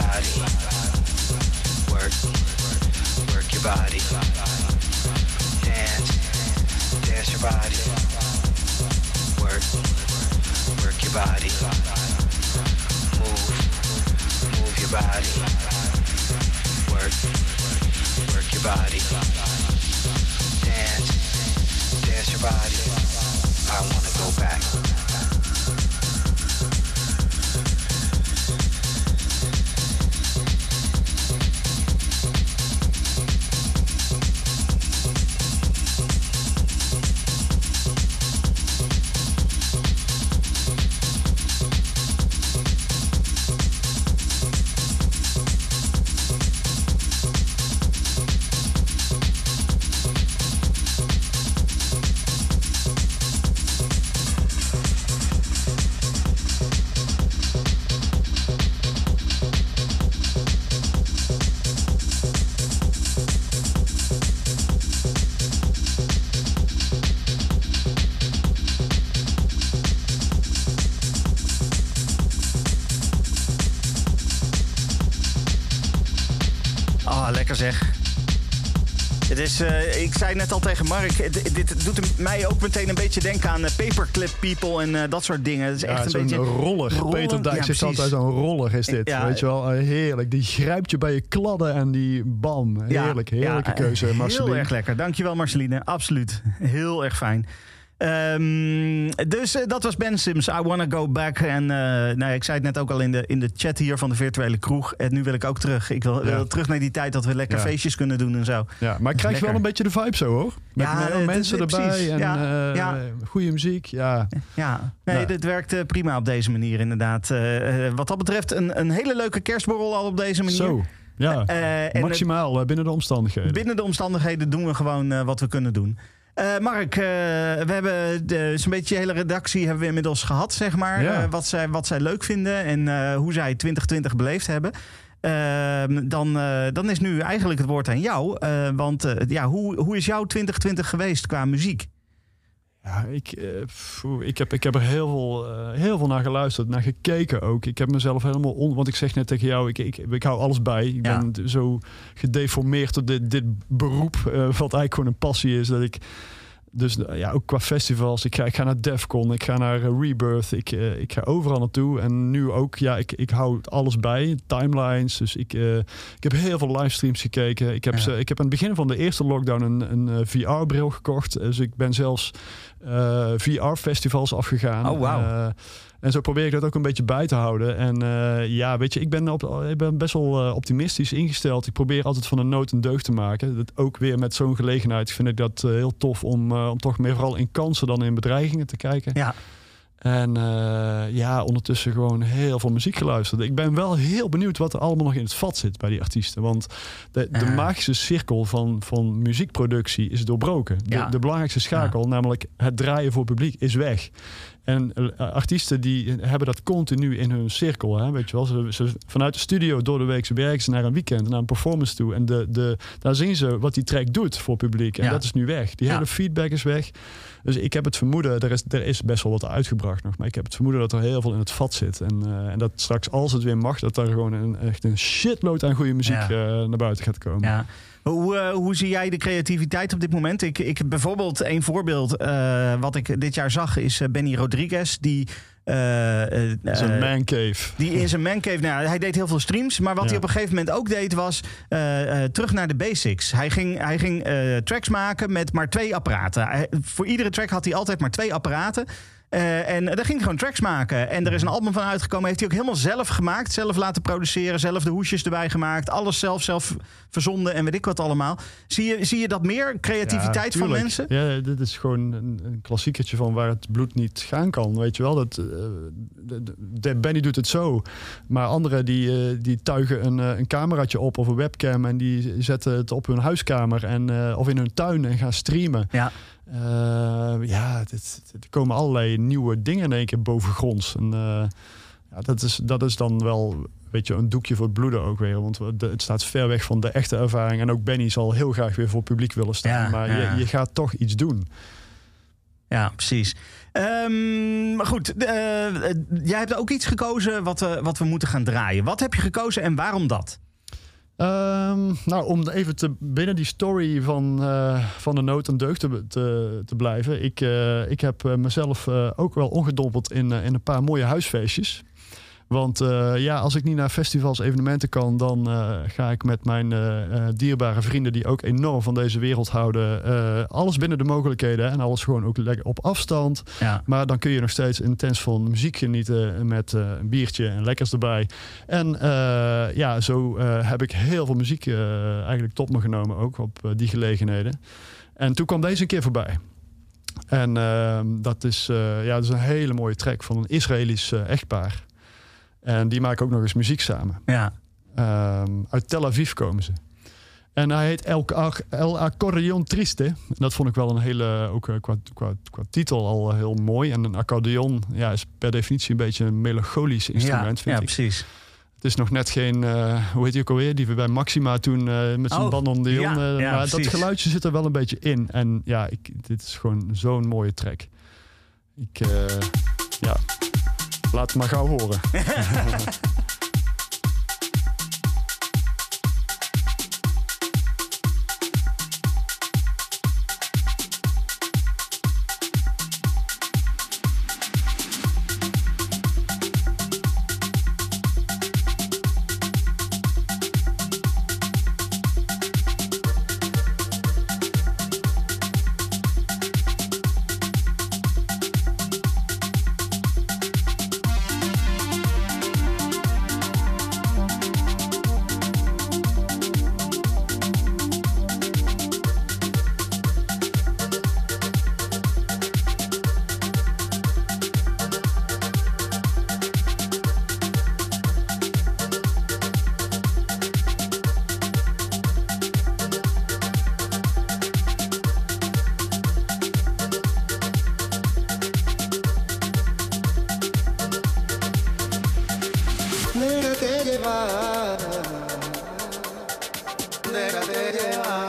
body. Work, work your body. Dance, dance your body. Work, work your body. Move, move your body. Work, work your body. Dance, dance your body. I wanna go back. Is, eh, ik zei net al tegen Mark, dit, dit doet mij ook meteen een beetje denken aan eh, Paperclip People en eh, dat soort dingen. Het is Ja, echt een beetje... roller. Rollen. Peter Dijk Ja, zegt precies. altijd zo'n roller is dit. Ja, Weet je wel, eh, heerlijk. Die grijpt je bij je kladden en die bam. Heerlijk, heerlijke keuze, Marceline. Heel erg lekker. Dankjewel Marceline. Absoluut. Heel erg fijn. Ehm, dus eh, dat was Ben Sims, I Wanna Go Back. En eh, nou, ja, ik zei het net ook al in de, in de chat hier van de virtuele kroeg. En nu wil ik ook terug. Ik wil, Ja. wil terug naar die tijd dat we lekker Ja. feestjes kunnen doen en zo. Ja, maar ik krijg Lekker. wel een beetje de vibe zo hoor. Met Ja, mensen precies. erbij en Ja, eh, ja. goede muziek. Ja, Ja, nee, Nou. dit werkt prima op deze manier inderdaad. Wat dat betreft een, een hele leuke kerstborrel al op deze manier. Zo, ja. Maximaal binnen de omstandigheden. Binnen de omstandigheden doen we gewoon wat we kunnen doen. Eh, Mark, eh, we hebben zo'n beetje de hele redactie hebben we inmiddels gehad, zeg maar. Ja. Eh, wat, zij, wat zij leuk vinden en hoe zij 2020 beleefd hebben. Ehm, dan, dan is nu eigenlijk het woord aan jou. Want ja, hoe, hoe is jouw 2020 geweest qua muziek? Ja, ik, eh, ik, heb, ik heb er heel veel, eh, heel veel naar geluisterd, naar gekeken ook. Ik heb mezelf helemaal on... Want ik zeg net tegen jou, ik, ik, ik hou alles bij. Ik Ja. ben zo gedeformeerd door dit, dit beroep, eh, wat eigenlijk gewoon een passie is. Dat ik... Dus ja, ook qua festivals. Ik ga, ik ga naar Defcon, ik ga naar Rebirth, ik, ik ga overal naartoe. En nu ook, ja, ik, ik hou alles bij. Timelines. Dus ik, ik heb heel veel livestreams gekeken. Ik heb, Ja. ze, ik heb aan het begin van de eerste lockdown een, een VR-bril gekocht. Dus ik ben zelfs VR-festivals afgegaan. Oh. Eh, en zo probeer ik dat ook een beetje bij te houden. En eh, ja, weet je, ik ben, op, ik ben best wel eh, optimistisch ingesteld. Ik probeer altijd van een nood een deugd te maken. Dat ook weer met zo'n gelegenheid vind ik dat eh, heel tof om, eh, om toch meer vooral in kansen dan in bedreigingen te kijken. Ja. En eh, ja, ondertussen gewoon heel veel muziek geluisterd. Ik ben wel heel benieuwd wat er allemaal nog in het vat zit bij die artiesten. Want de, de magische cirkel van, van muziekproductie is doorbroken. De, Ja. de belangrijkste schakel, namelijk het draaien voor publiek, is weg. En eh, artiesten die hebben dat continu in hun cirkel. Hè, weet je wel? Ze, ze, vanuit de studio door de week ze werken ze naar een weekend, naar een performance toe. En de, de, daar zien ze wat die track doet voor publiek. En Ja. dat is nu weg. Die Ja. hele feedback is weg. Dus ik heb het vermoeden, er is, er is best wel wat uitgebracht nog. Maar ik heb het vermoeden dat er heel veel in het vat zit. En, eh, en dat straks, als het weer mag, dat er gewoon een, echt een shitload aan goede muziek Ja. eh, naar buiten gaat komen. Hoe, eh, hoe zie jij de creativiteit op dit moment? Ik, ik bijvoorbeeld een voorbeeld eh, wat ik dit jaar zag is eh, Benny Rodriguez die eh, eh, Dat is een eh, man cave. Die in zijn mancave, nou, hij deed heel veel streams. Maar wat Ja. hij op een gegeven moment ook deed, was terug naar de basics. Hij ging, hij ging tracks maken met maar twee apparaten. Hij- voor iedere track had hij altijd maar twee apparaten. Eh, en daar ging hij gewoon tracks maken. En er is een album van uitgekomen. Heeft hij ook helemaal zelf gemaakt. Zelf laten produceren. Zelf de hoesjes erbij gemaakt. Alles zelf, zelf verzonden en weet ik wat allemaal. Zie je, zie je dat meer? Creativiteit Ja, van mensen? Ja, dit is gewoon een, een klassiekertje van waar het bloed niet gaan kan. Weet je wel, dat, eh, de, Benny doet het zo. Maar anderen die, eh, die tuigen een, een cameraatje op of een webcam... en die zetten het op hun huiskamer en, of in hun tuin en gaan streamen. Ja. Eh, ja, dit, er komen allerlei nieuwe dingen in één keer bovengronds. En, eh, ja, dat, is, dat is dan wel weet je, een doekje voor het bloeden ook weer. Want het staat ver weg van de echte ervaring. En ook Benny zal heel graag weer voor publiek willen staan. Ja, maar ja. Je, je gaat toch iets doen. Ja, precies. Ehm, maar goed, eh, jij hebt ook iets gekozen wat, wat we moeten gaan draaien. Wat heb je gekozen en waarom dat? Ehm, nou, om even te, binnen die story van, eh, van de nood en deugd te, te, blijven. Ik, eh, ik heb eh, mezelf ook wel ongedompeld in, in een paar mooie huisfeestjes. Want eh, ja, als ik niet naar festivals, evenementen kan, dan eh, ga ik met mijn eh, dierbare vrienden die ook enorm van deze wereld houden. alles binnen de mogelijkheden en alles gewoon ook lekker op afstand. Ja. Maar dan kun je nog steeds intens van muziek genieten met een biertje en lekkers erbij. En ja, zo heb ik heel veel muziek eigenlijk tot me genomen ook op die gelegenheden. En toen kwam deze een keer voorbij. En ehm, dat, is, ja, dat is een hele mooie track van een Israëlisch echtpaar. En die maken ook nog eens muziek samen. Ja. Ehm, uit Tel Aviv komen ze. En hij heet El, El Accordeon Triste. En dat vond ik wel een hele, ook eh, qua, qua, qua titel al heel mooi. En een accordeon ja, is per definitie een beetje een melancholisch instrument, ja, vind ja, ik. precies. Het is nog net geen, eh, hoe heet die ook alweer, die we bij Maxima toen eh, met zijn Oh, bandoneon. ja, eh, ja, maar dat geluidje zit er wel een beetje in. En ja, ik, dit is gewoon zo'n mooie track. Ik, ja, laat het maar gauw horen. [laughs] llevar, déjate llevar.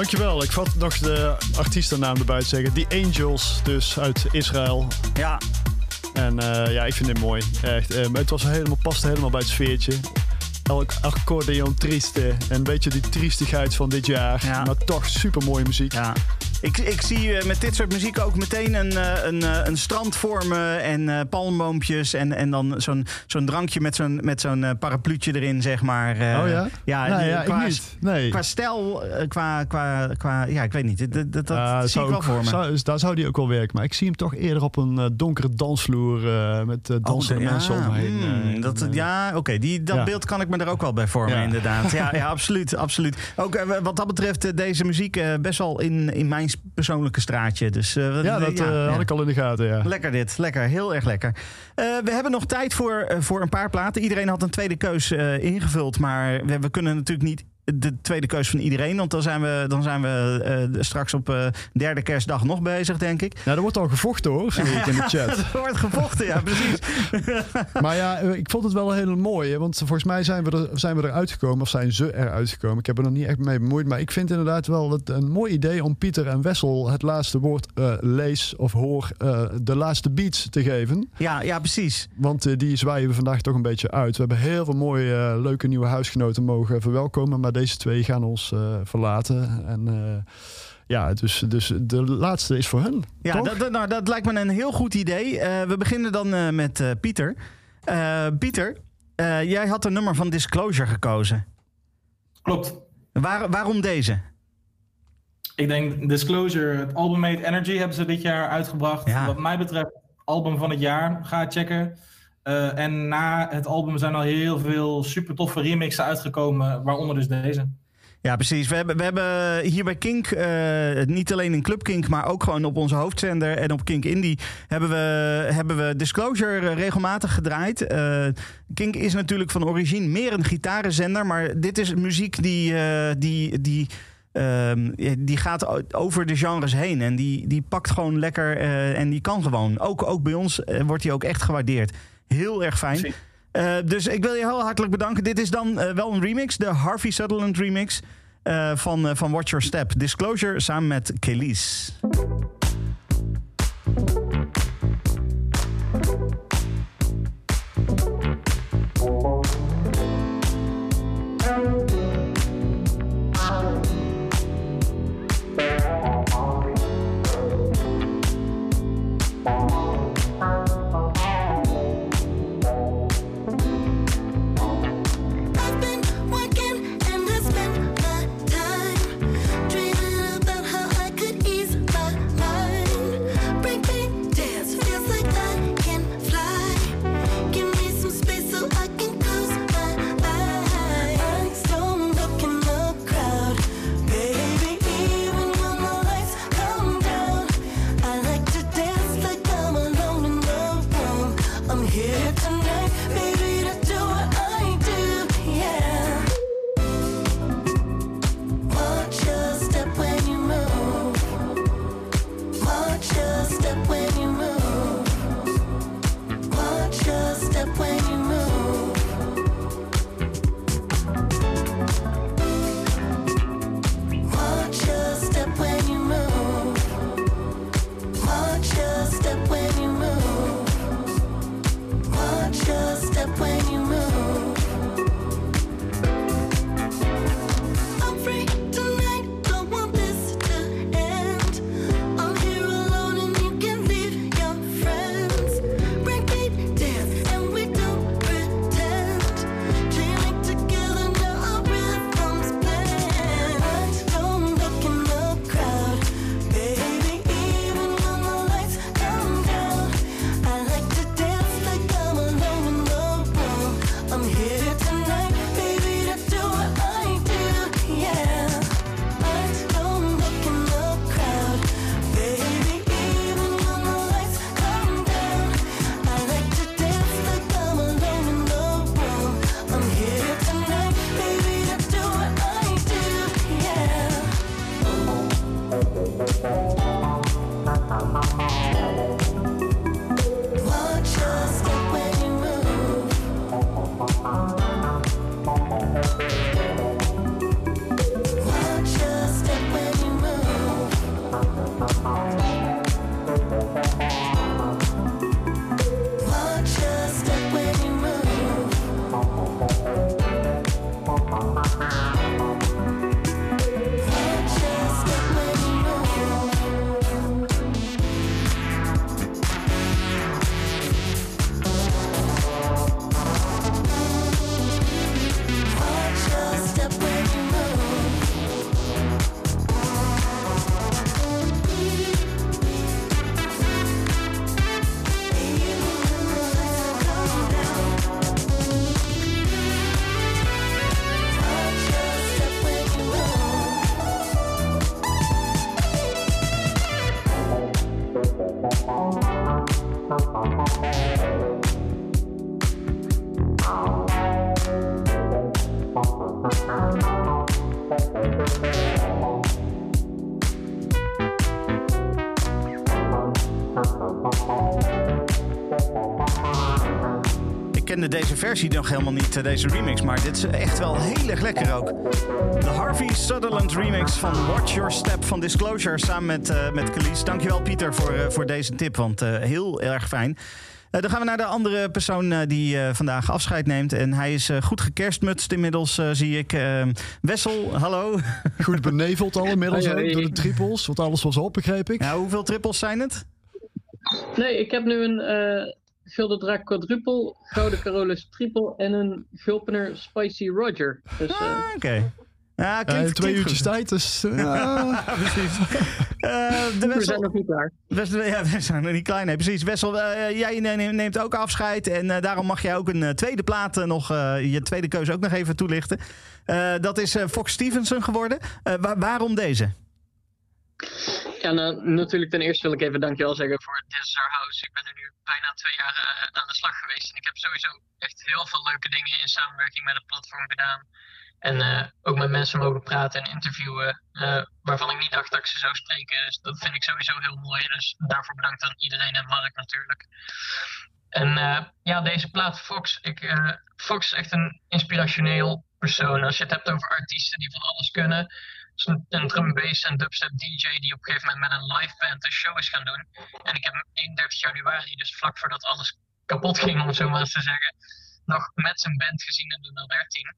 Dankjewel. Ik vat nog de artiestennaam erbij te zeggen. The Angels, dus uit Israël. Ja. En eh, ja, ik vind dit mooi. Echt. Eh, het was helemaal, past helemaal bij het sfeertje. Elk accordeon trieste. En een beetje die triestigheid van dit jaar. Maar toch super mooie muziek. Ja. Ik, ik zie eh, met dit soort muziek ook meteen een, eh, een, eh, een strand vormen en palmboompjes. En, en dan zo'n zo'n drankje met zo'n met zo'n parapluutje erin, zeg maar. Oh ja? Ja, Nou qua. Nee. qua stijl, qua, qua, qua... Ja, ik weet niet. Dat, dat, Ja, zie ik wel ook- voor me. zou- daar zou die ook wel werken. Maar ik zie hem toch eerder op een donkere dansvloer met dansende Oh, mensen ja, omheen. hmm, eh, dat, ja, oké. die dat ja. beeld kan ik me er ook wel bij vormen, Ja. inderdaad. Ja, ja [laughs] absoluut, absoluut. Ook wat dat betreft, deze muziek best wel in, in mijn persoonlijke straatje. Dus, eh, ja, dat eh, had ik al in de gaten, ja. Lekker dit, lekker, heel erg lekker. Eh, we hebben nog tijd voor, voor een paar platen. Iedereen had een tweede keus ingevuld, maar we, we kunnen natuurlijk niet de tweede keus van iedereen, want dan zijn we, dan zijn we eh, straks op eh, derde kerstdag nog bezig, denk ik. Ja, er wordt al gevochten hoor, zie ik in de chat. [laughs] er wordt gevochten, ja, precies. [laughs] maar ja, eh, ik vond het wel een hele mooie. Want volgens mij zijn we, er, zijn we eruit gekomen. Of zijn ze eruit gekomen. Ik heb er nog niet echt mee bemoeid. Maar ik vind inderdaad wel het een mooi idee om Pieter en Wessel het laatste woord lees of hoor de laatste beats te geven. Ja, ja precies. Want die zwaaien we vandaag toch een beetje uit. We hebben heel veel mooie, leuke nieuwe huisgenoten mogen verwelkomen. Maar deze twee gaan ons eh, verlaten. En eh, ja, dus, dus de laatste is voor hun. Ja, toch? dat, dat- nou, dat lijkt me een heel goed idee. Eh, we beginnen dan eh, met eh, Pieter. Eh, Pieter, eh, jij had een nummer van Disclosure gekozen. Klopt. Waar, waarom deze? Ik denk Disclosure, het album Made Energy hebben ze dit jaar uitgebracht. Wat mij betreft, album van het jaar. Ga checken. Eh, en na het album zijn al heel veel super toffe remixen uitgekomen, waaronder dus deze. Ja, precies. We hebben, we hebben hier bij Kink, eh, niet alleen in Club Kink, maar ook gewoon op onze hoofdzender en op Kink Indie hebben we, hebben we Disclosure eh, regelmatig gedraaid. Kink is natuurlijk van origine meer een gitarenzender, maar dit is muziek die, die, die, ehm, die gaat over de genres heen en die, die pakt gewoon lekker en die kan gewoon. Ook, ook bij ons wordt die ook echt gewaardeerd. Heel erg fijn. Eh, dus ik wil je heel hartelijk bedanken. Dit is dan eh, wel een remix, de Harvey Sutherland remix eh, van, van Watch Your Step. Disclosure samen met Kelis. Kende deze versie nog helemaal niet, eh, deze remix. Maar dit is echt wel heel erg lekker ook. De Harvey Sutherland remix van Watch Your Step van Disclosure samen met, eh met. Dankjewel Pieter voor, eh, voor deze tip, want eh, heel erg fijn. Eh, dan gaan we naar de andere persoon eh, die eh, vandaag afscheid neemt. En hij is goed gekerstmutst inmiddels, zie ik. Eh, Wessel, hallo. [laughs] Goed beneveld al inmiddels door de triples. Want alles was op, begreep ik. Ja, hoeveel trippels zijn het? Nee, ik heb nu een eh Gulden Draak quadruple, Gouden Carolus triple en een Gulpener Spicy Roger. Dus, eh, Oké. Ja, Ja, in twee uurtjes tijd, dus... eh, ja. [laughs] precies. Eh, de Wessel... [laughs] We zijn nog niet klaar. Wessel, ja, we zijn nog niet klein. Nee, precies. Wessel, jij ne- neemt ook afscheid. En eh, daarom mag jij ook een tweede plaat nog, eh, je tweede keuze ook nog even toelichten. Eh, dat is eh, Fox Stevenson geworden. Eh, wa- waarom deze? Ja, nou, natuurlijk ten eerste wil ik even dankjewel zeggen voor This Is Our House. Ik ben er nu bijna twee jaar eh, aan de slag geweest. En ik heb sowieso echt heel veel leuke dingen in samenwerking met het platform gedaan. En eh, ook met mensen mogen praten en interviewen eh, waarvan ik niet dacht dat ik ze zou spreken. Dus dat vind ik sowieso heel mooi. Dus daarvoor bedankt aan iedereen en Mark natuurlijk. En ja, deze plaat Fox. Ik, Fox is echt een inspirationeel persoon. Als je het hebt over artiesten die van alles kunnen. Een, een drum bass en dubstep DJ die op een gegeven moment met een live band een show is gaan doen. En ik heb hem 31 januari, dus vlak voordat alles kapot ging, om zo maar eens te zeggen, nog met zijn band gezien in de 013.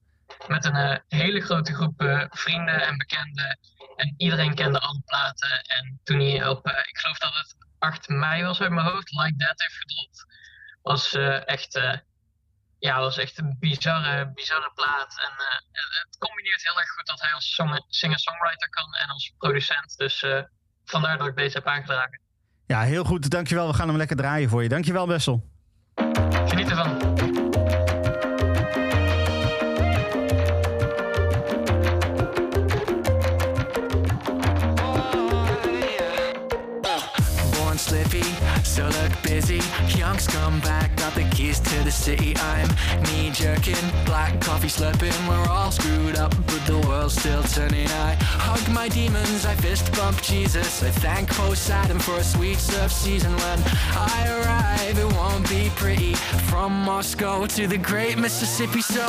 Met een eh, hele grote groep eh, vrienden en bekenden. En iedereen kende alle platen. En toen hij op, eh, ik geloof dat het 8 mei was uit mijn hoofd, Like That heeft gedropt. Was echt, ja, was echt een bizarre, bizarre plaat. En eh, het- combineert heel erg goed dat hij als song- singer-songwriter kan en als producent. Dus eh, vandaar dat ik deze heb aangedragen. Ja, heel goed. Dankjewel. We gaan hem lekker draaien voor je. Dankjewel, Wessel. Geniet ervan. Born slippy, so busy. Young scumbag, got the keys to the city. I'm knee jerking, black coffee slurping. We're all screwed up, but the world's still turning. I hug my demons, I fist bump Jesus. I thank Poseidon for a sweet surf season. When I arrive, it won't be pretty. From Moscow to the great Mississippi, so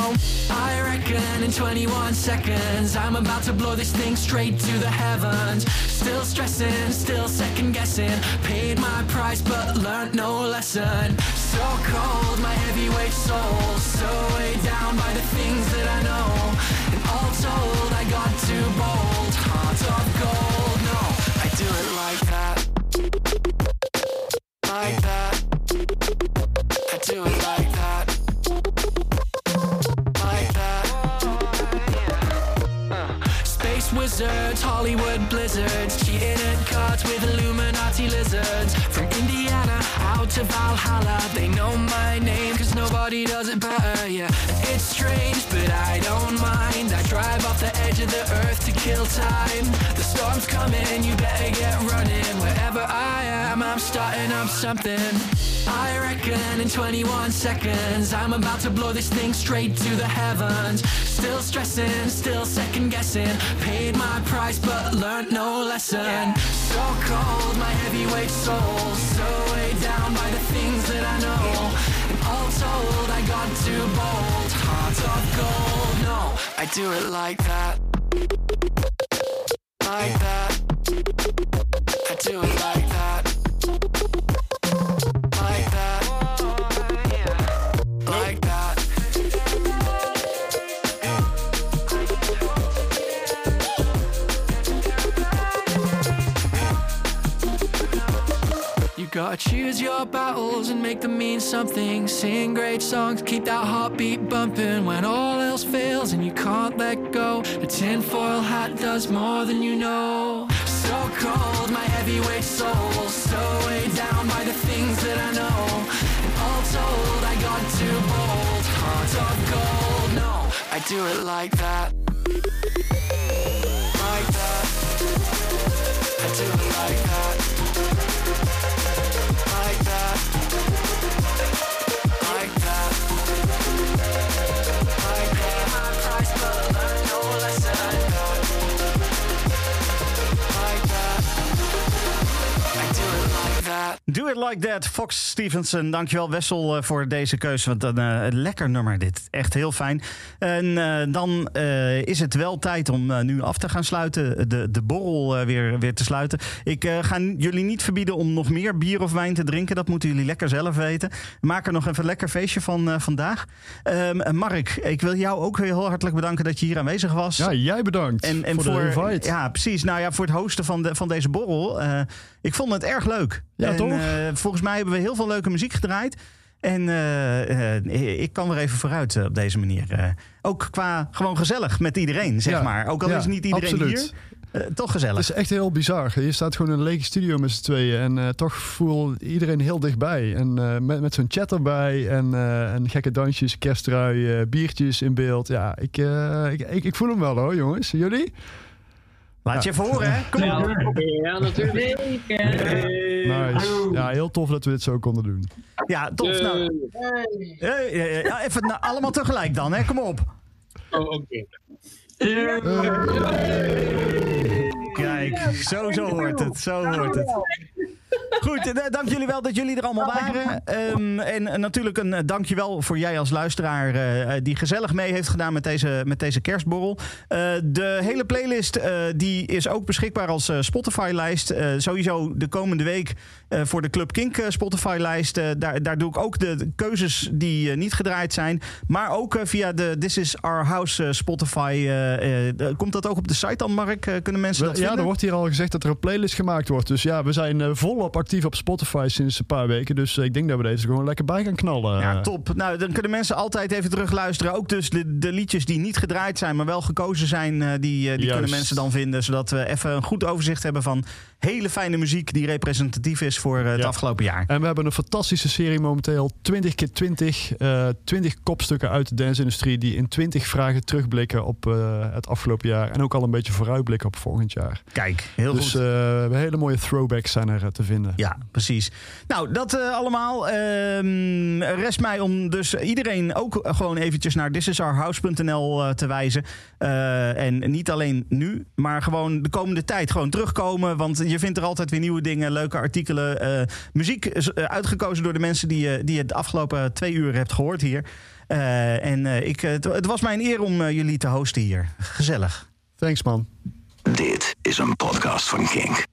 I reckon in 21 seconds, I'm about to blow this thing straight to the heavens. Still stressing, still second guessing. Paid my price, but learned no lesson. So cold, my heavyweight soul. So weighed down by the things that I know. And all told, I got too bold. Heart of gold, no, I do it like that. Like that. I do it like that. Like that. Space wizards, Hollywood blizzards, cheating at cards with Illuminati lizards. From Indiana to Valhalla, they know my name, cause nobody does it better, yeah. It's strange, but I don't mind. I drive off the edge of the earth to kill time. The storm's coming, you better get running. Wherever I am, I'm starting up something. I reckon in 21 seconds, I'm about to blow this thing straight to the heavens. Still stressing, still second guessing. Paid my price, but learned no lesson. So cold, my heavyweight soul. So weighed down by the things that I know. And all told, I got too bold. Heart of gold, no, I do it like that. Like that. I do it like gotta choose your battles and make them mean something. Sing great songs, keep that heartbeat bumping when all else fails and you can't let go. A tinfoil hat does more than you know. So cold, my heavyweight soul, so weighed down by the things that I know. And all told, I got too bold. Heart of gold, no, I do it like that. Like that. I do it like that. That. Do it like that. Fox Stevenson. Dankjewel Wessel eh, voor deze keuze. Want een eh, lekker nummer dit. Echt heel fijn. En eh, dan eh, is het wel tijd om eh, nu af te gaan sluiten. De, de borrel eh, weer, weer te sluiten. Ik eh, ga jullie niet verbieden om nog meer bier of wijn te drinken. Dat moeten jullie lekker zelf weten. Maak er nog even een lekker feestje van eh, vandaag. Ehm, Mark, ik wil jou ook heel hartelijk bedanken dat je hier aanwezig was. Ja, jij bedankt En, en voor, voor, de invite. Ja, precies. Nou ja, voor het hosten van, de, van deze borrel. Eh, ik vond het erg leuk. Ja, en, toch? Eh, volgens mij hebben we heel veel leuke muziek gedraaid. En eh, eh, ik kan weer even vooruit op deze manier. Ook qua gewoon gezellig met iedereen, zeg Ja, maar. Ook al ja, is niet iedereen absoluut. hier. eh, toch gezellig. Het is echt heel bizar. Je staat gewoon in een lege studio met z'n tweeën. En toch voel iedereen heel dichtbij. En met, met zo'n chat erbij. En, en gekke dansjes, kerstrui, biertjes in beeld. Ja, ik, ik, ik, ik voel hem wel hoor, jongens. Jullie? Laat je even horen, hè? Kom Ja, op. ja, natuurlijk. Nice. Ja, heel tof dat we dit zo konden doen. Ja, tof. Nou, ja, even nou, allemaal tegelijk dan, hè? Kom op. Oh, oké. Kijk, zo, zo hoort het. Zo hoort het. Goed, eh, dank jullie wel dat jullie er allemaal waren. Ehm, en eh, natuurlijk een eh, dankjewel voor jij als luisteraar die gezellig mee heeft gedaan met deze, met deze kerstborrel. De hele playlist die is ook beschikbaar als Spotify-lijst. Sowieso de komende week voor de Club Kink eh, Spotify-lijst. eh, daar, daar doe ik ook de, keuzes die eh, niet gedraaid zijn. Maar ook eh, via de This Is Our House eh, Spotify. eh, eh, komt dat ook op de site dan, Mark? Eh, kunnen mensen dat ja, er wordt hier al gezegd dat er een playlist gemaakt wordt. Dus ja, we zijn eh, volop actief op Spotify sinds een paar weken. Dus eh, ik denk dat we deze gewoon lekker bij gaan knallen. Ja, top. Nou, dan kunnen mensen altijd even terug luisteren. Ook dus de, de liedjes die niet gedraaid zijn, maar wel gekozen zijn, eh, die, eh, die Juist. kunnen mensen dan vinden. Zodat we even een goed overzicht hebben van hele fijne muziek die representatief is voor eh, het Ja. afgelopen jaar. En we hebben een fantastische serie momenteel. 20 keer 20. eh 20 kopstukken uit de dance-industrie die in 20 vragen terugblikken op eh, het afgelopen jaar. En ook al een beetje vooruitblikken op volgend jaar. Kijk, heel dus goed. eh, hele mooie throwbacks zijn er te vinden. Ja, precies. Nou, dat allemaal. Ehm, rest mij om dus iedereen ook gewoon eventjes naar thisisourhouse.nl te wijzen. En niet alleen nu, maar gewoon de komende tijd gewoon terugkomen. Want je vindt er altijd weer nieuwe dingen, leuke artikelen. eh, muziek is eh, uitgekozen door de mensen die, je- die je de afgelopen twee uur hebt gehoord hier. Eh, en eh, ik, eh, het, het was mij een eer om eh, jullie te hosten hier. Gezellig. Thanks man. Dit is een podcast van Kink.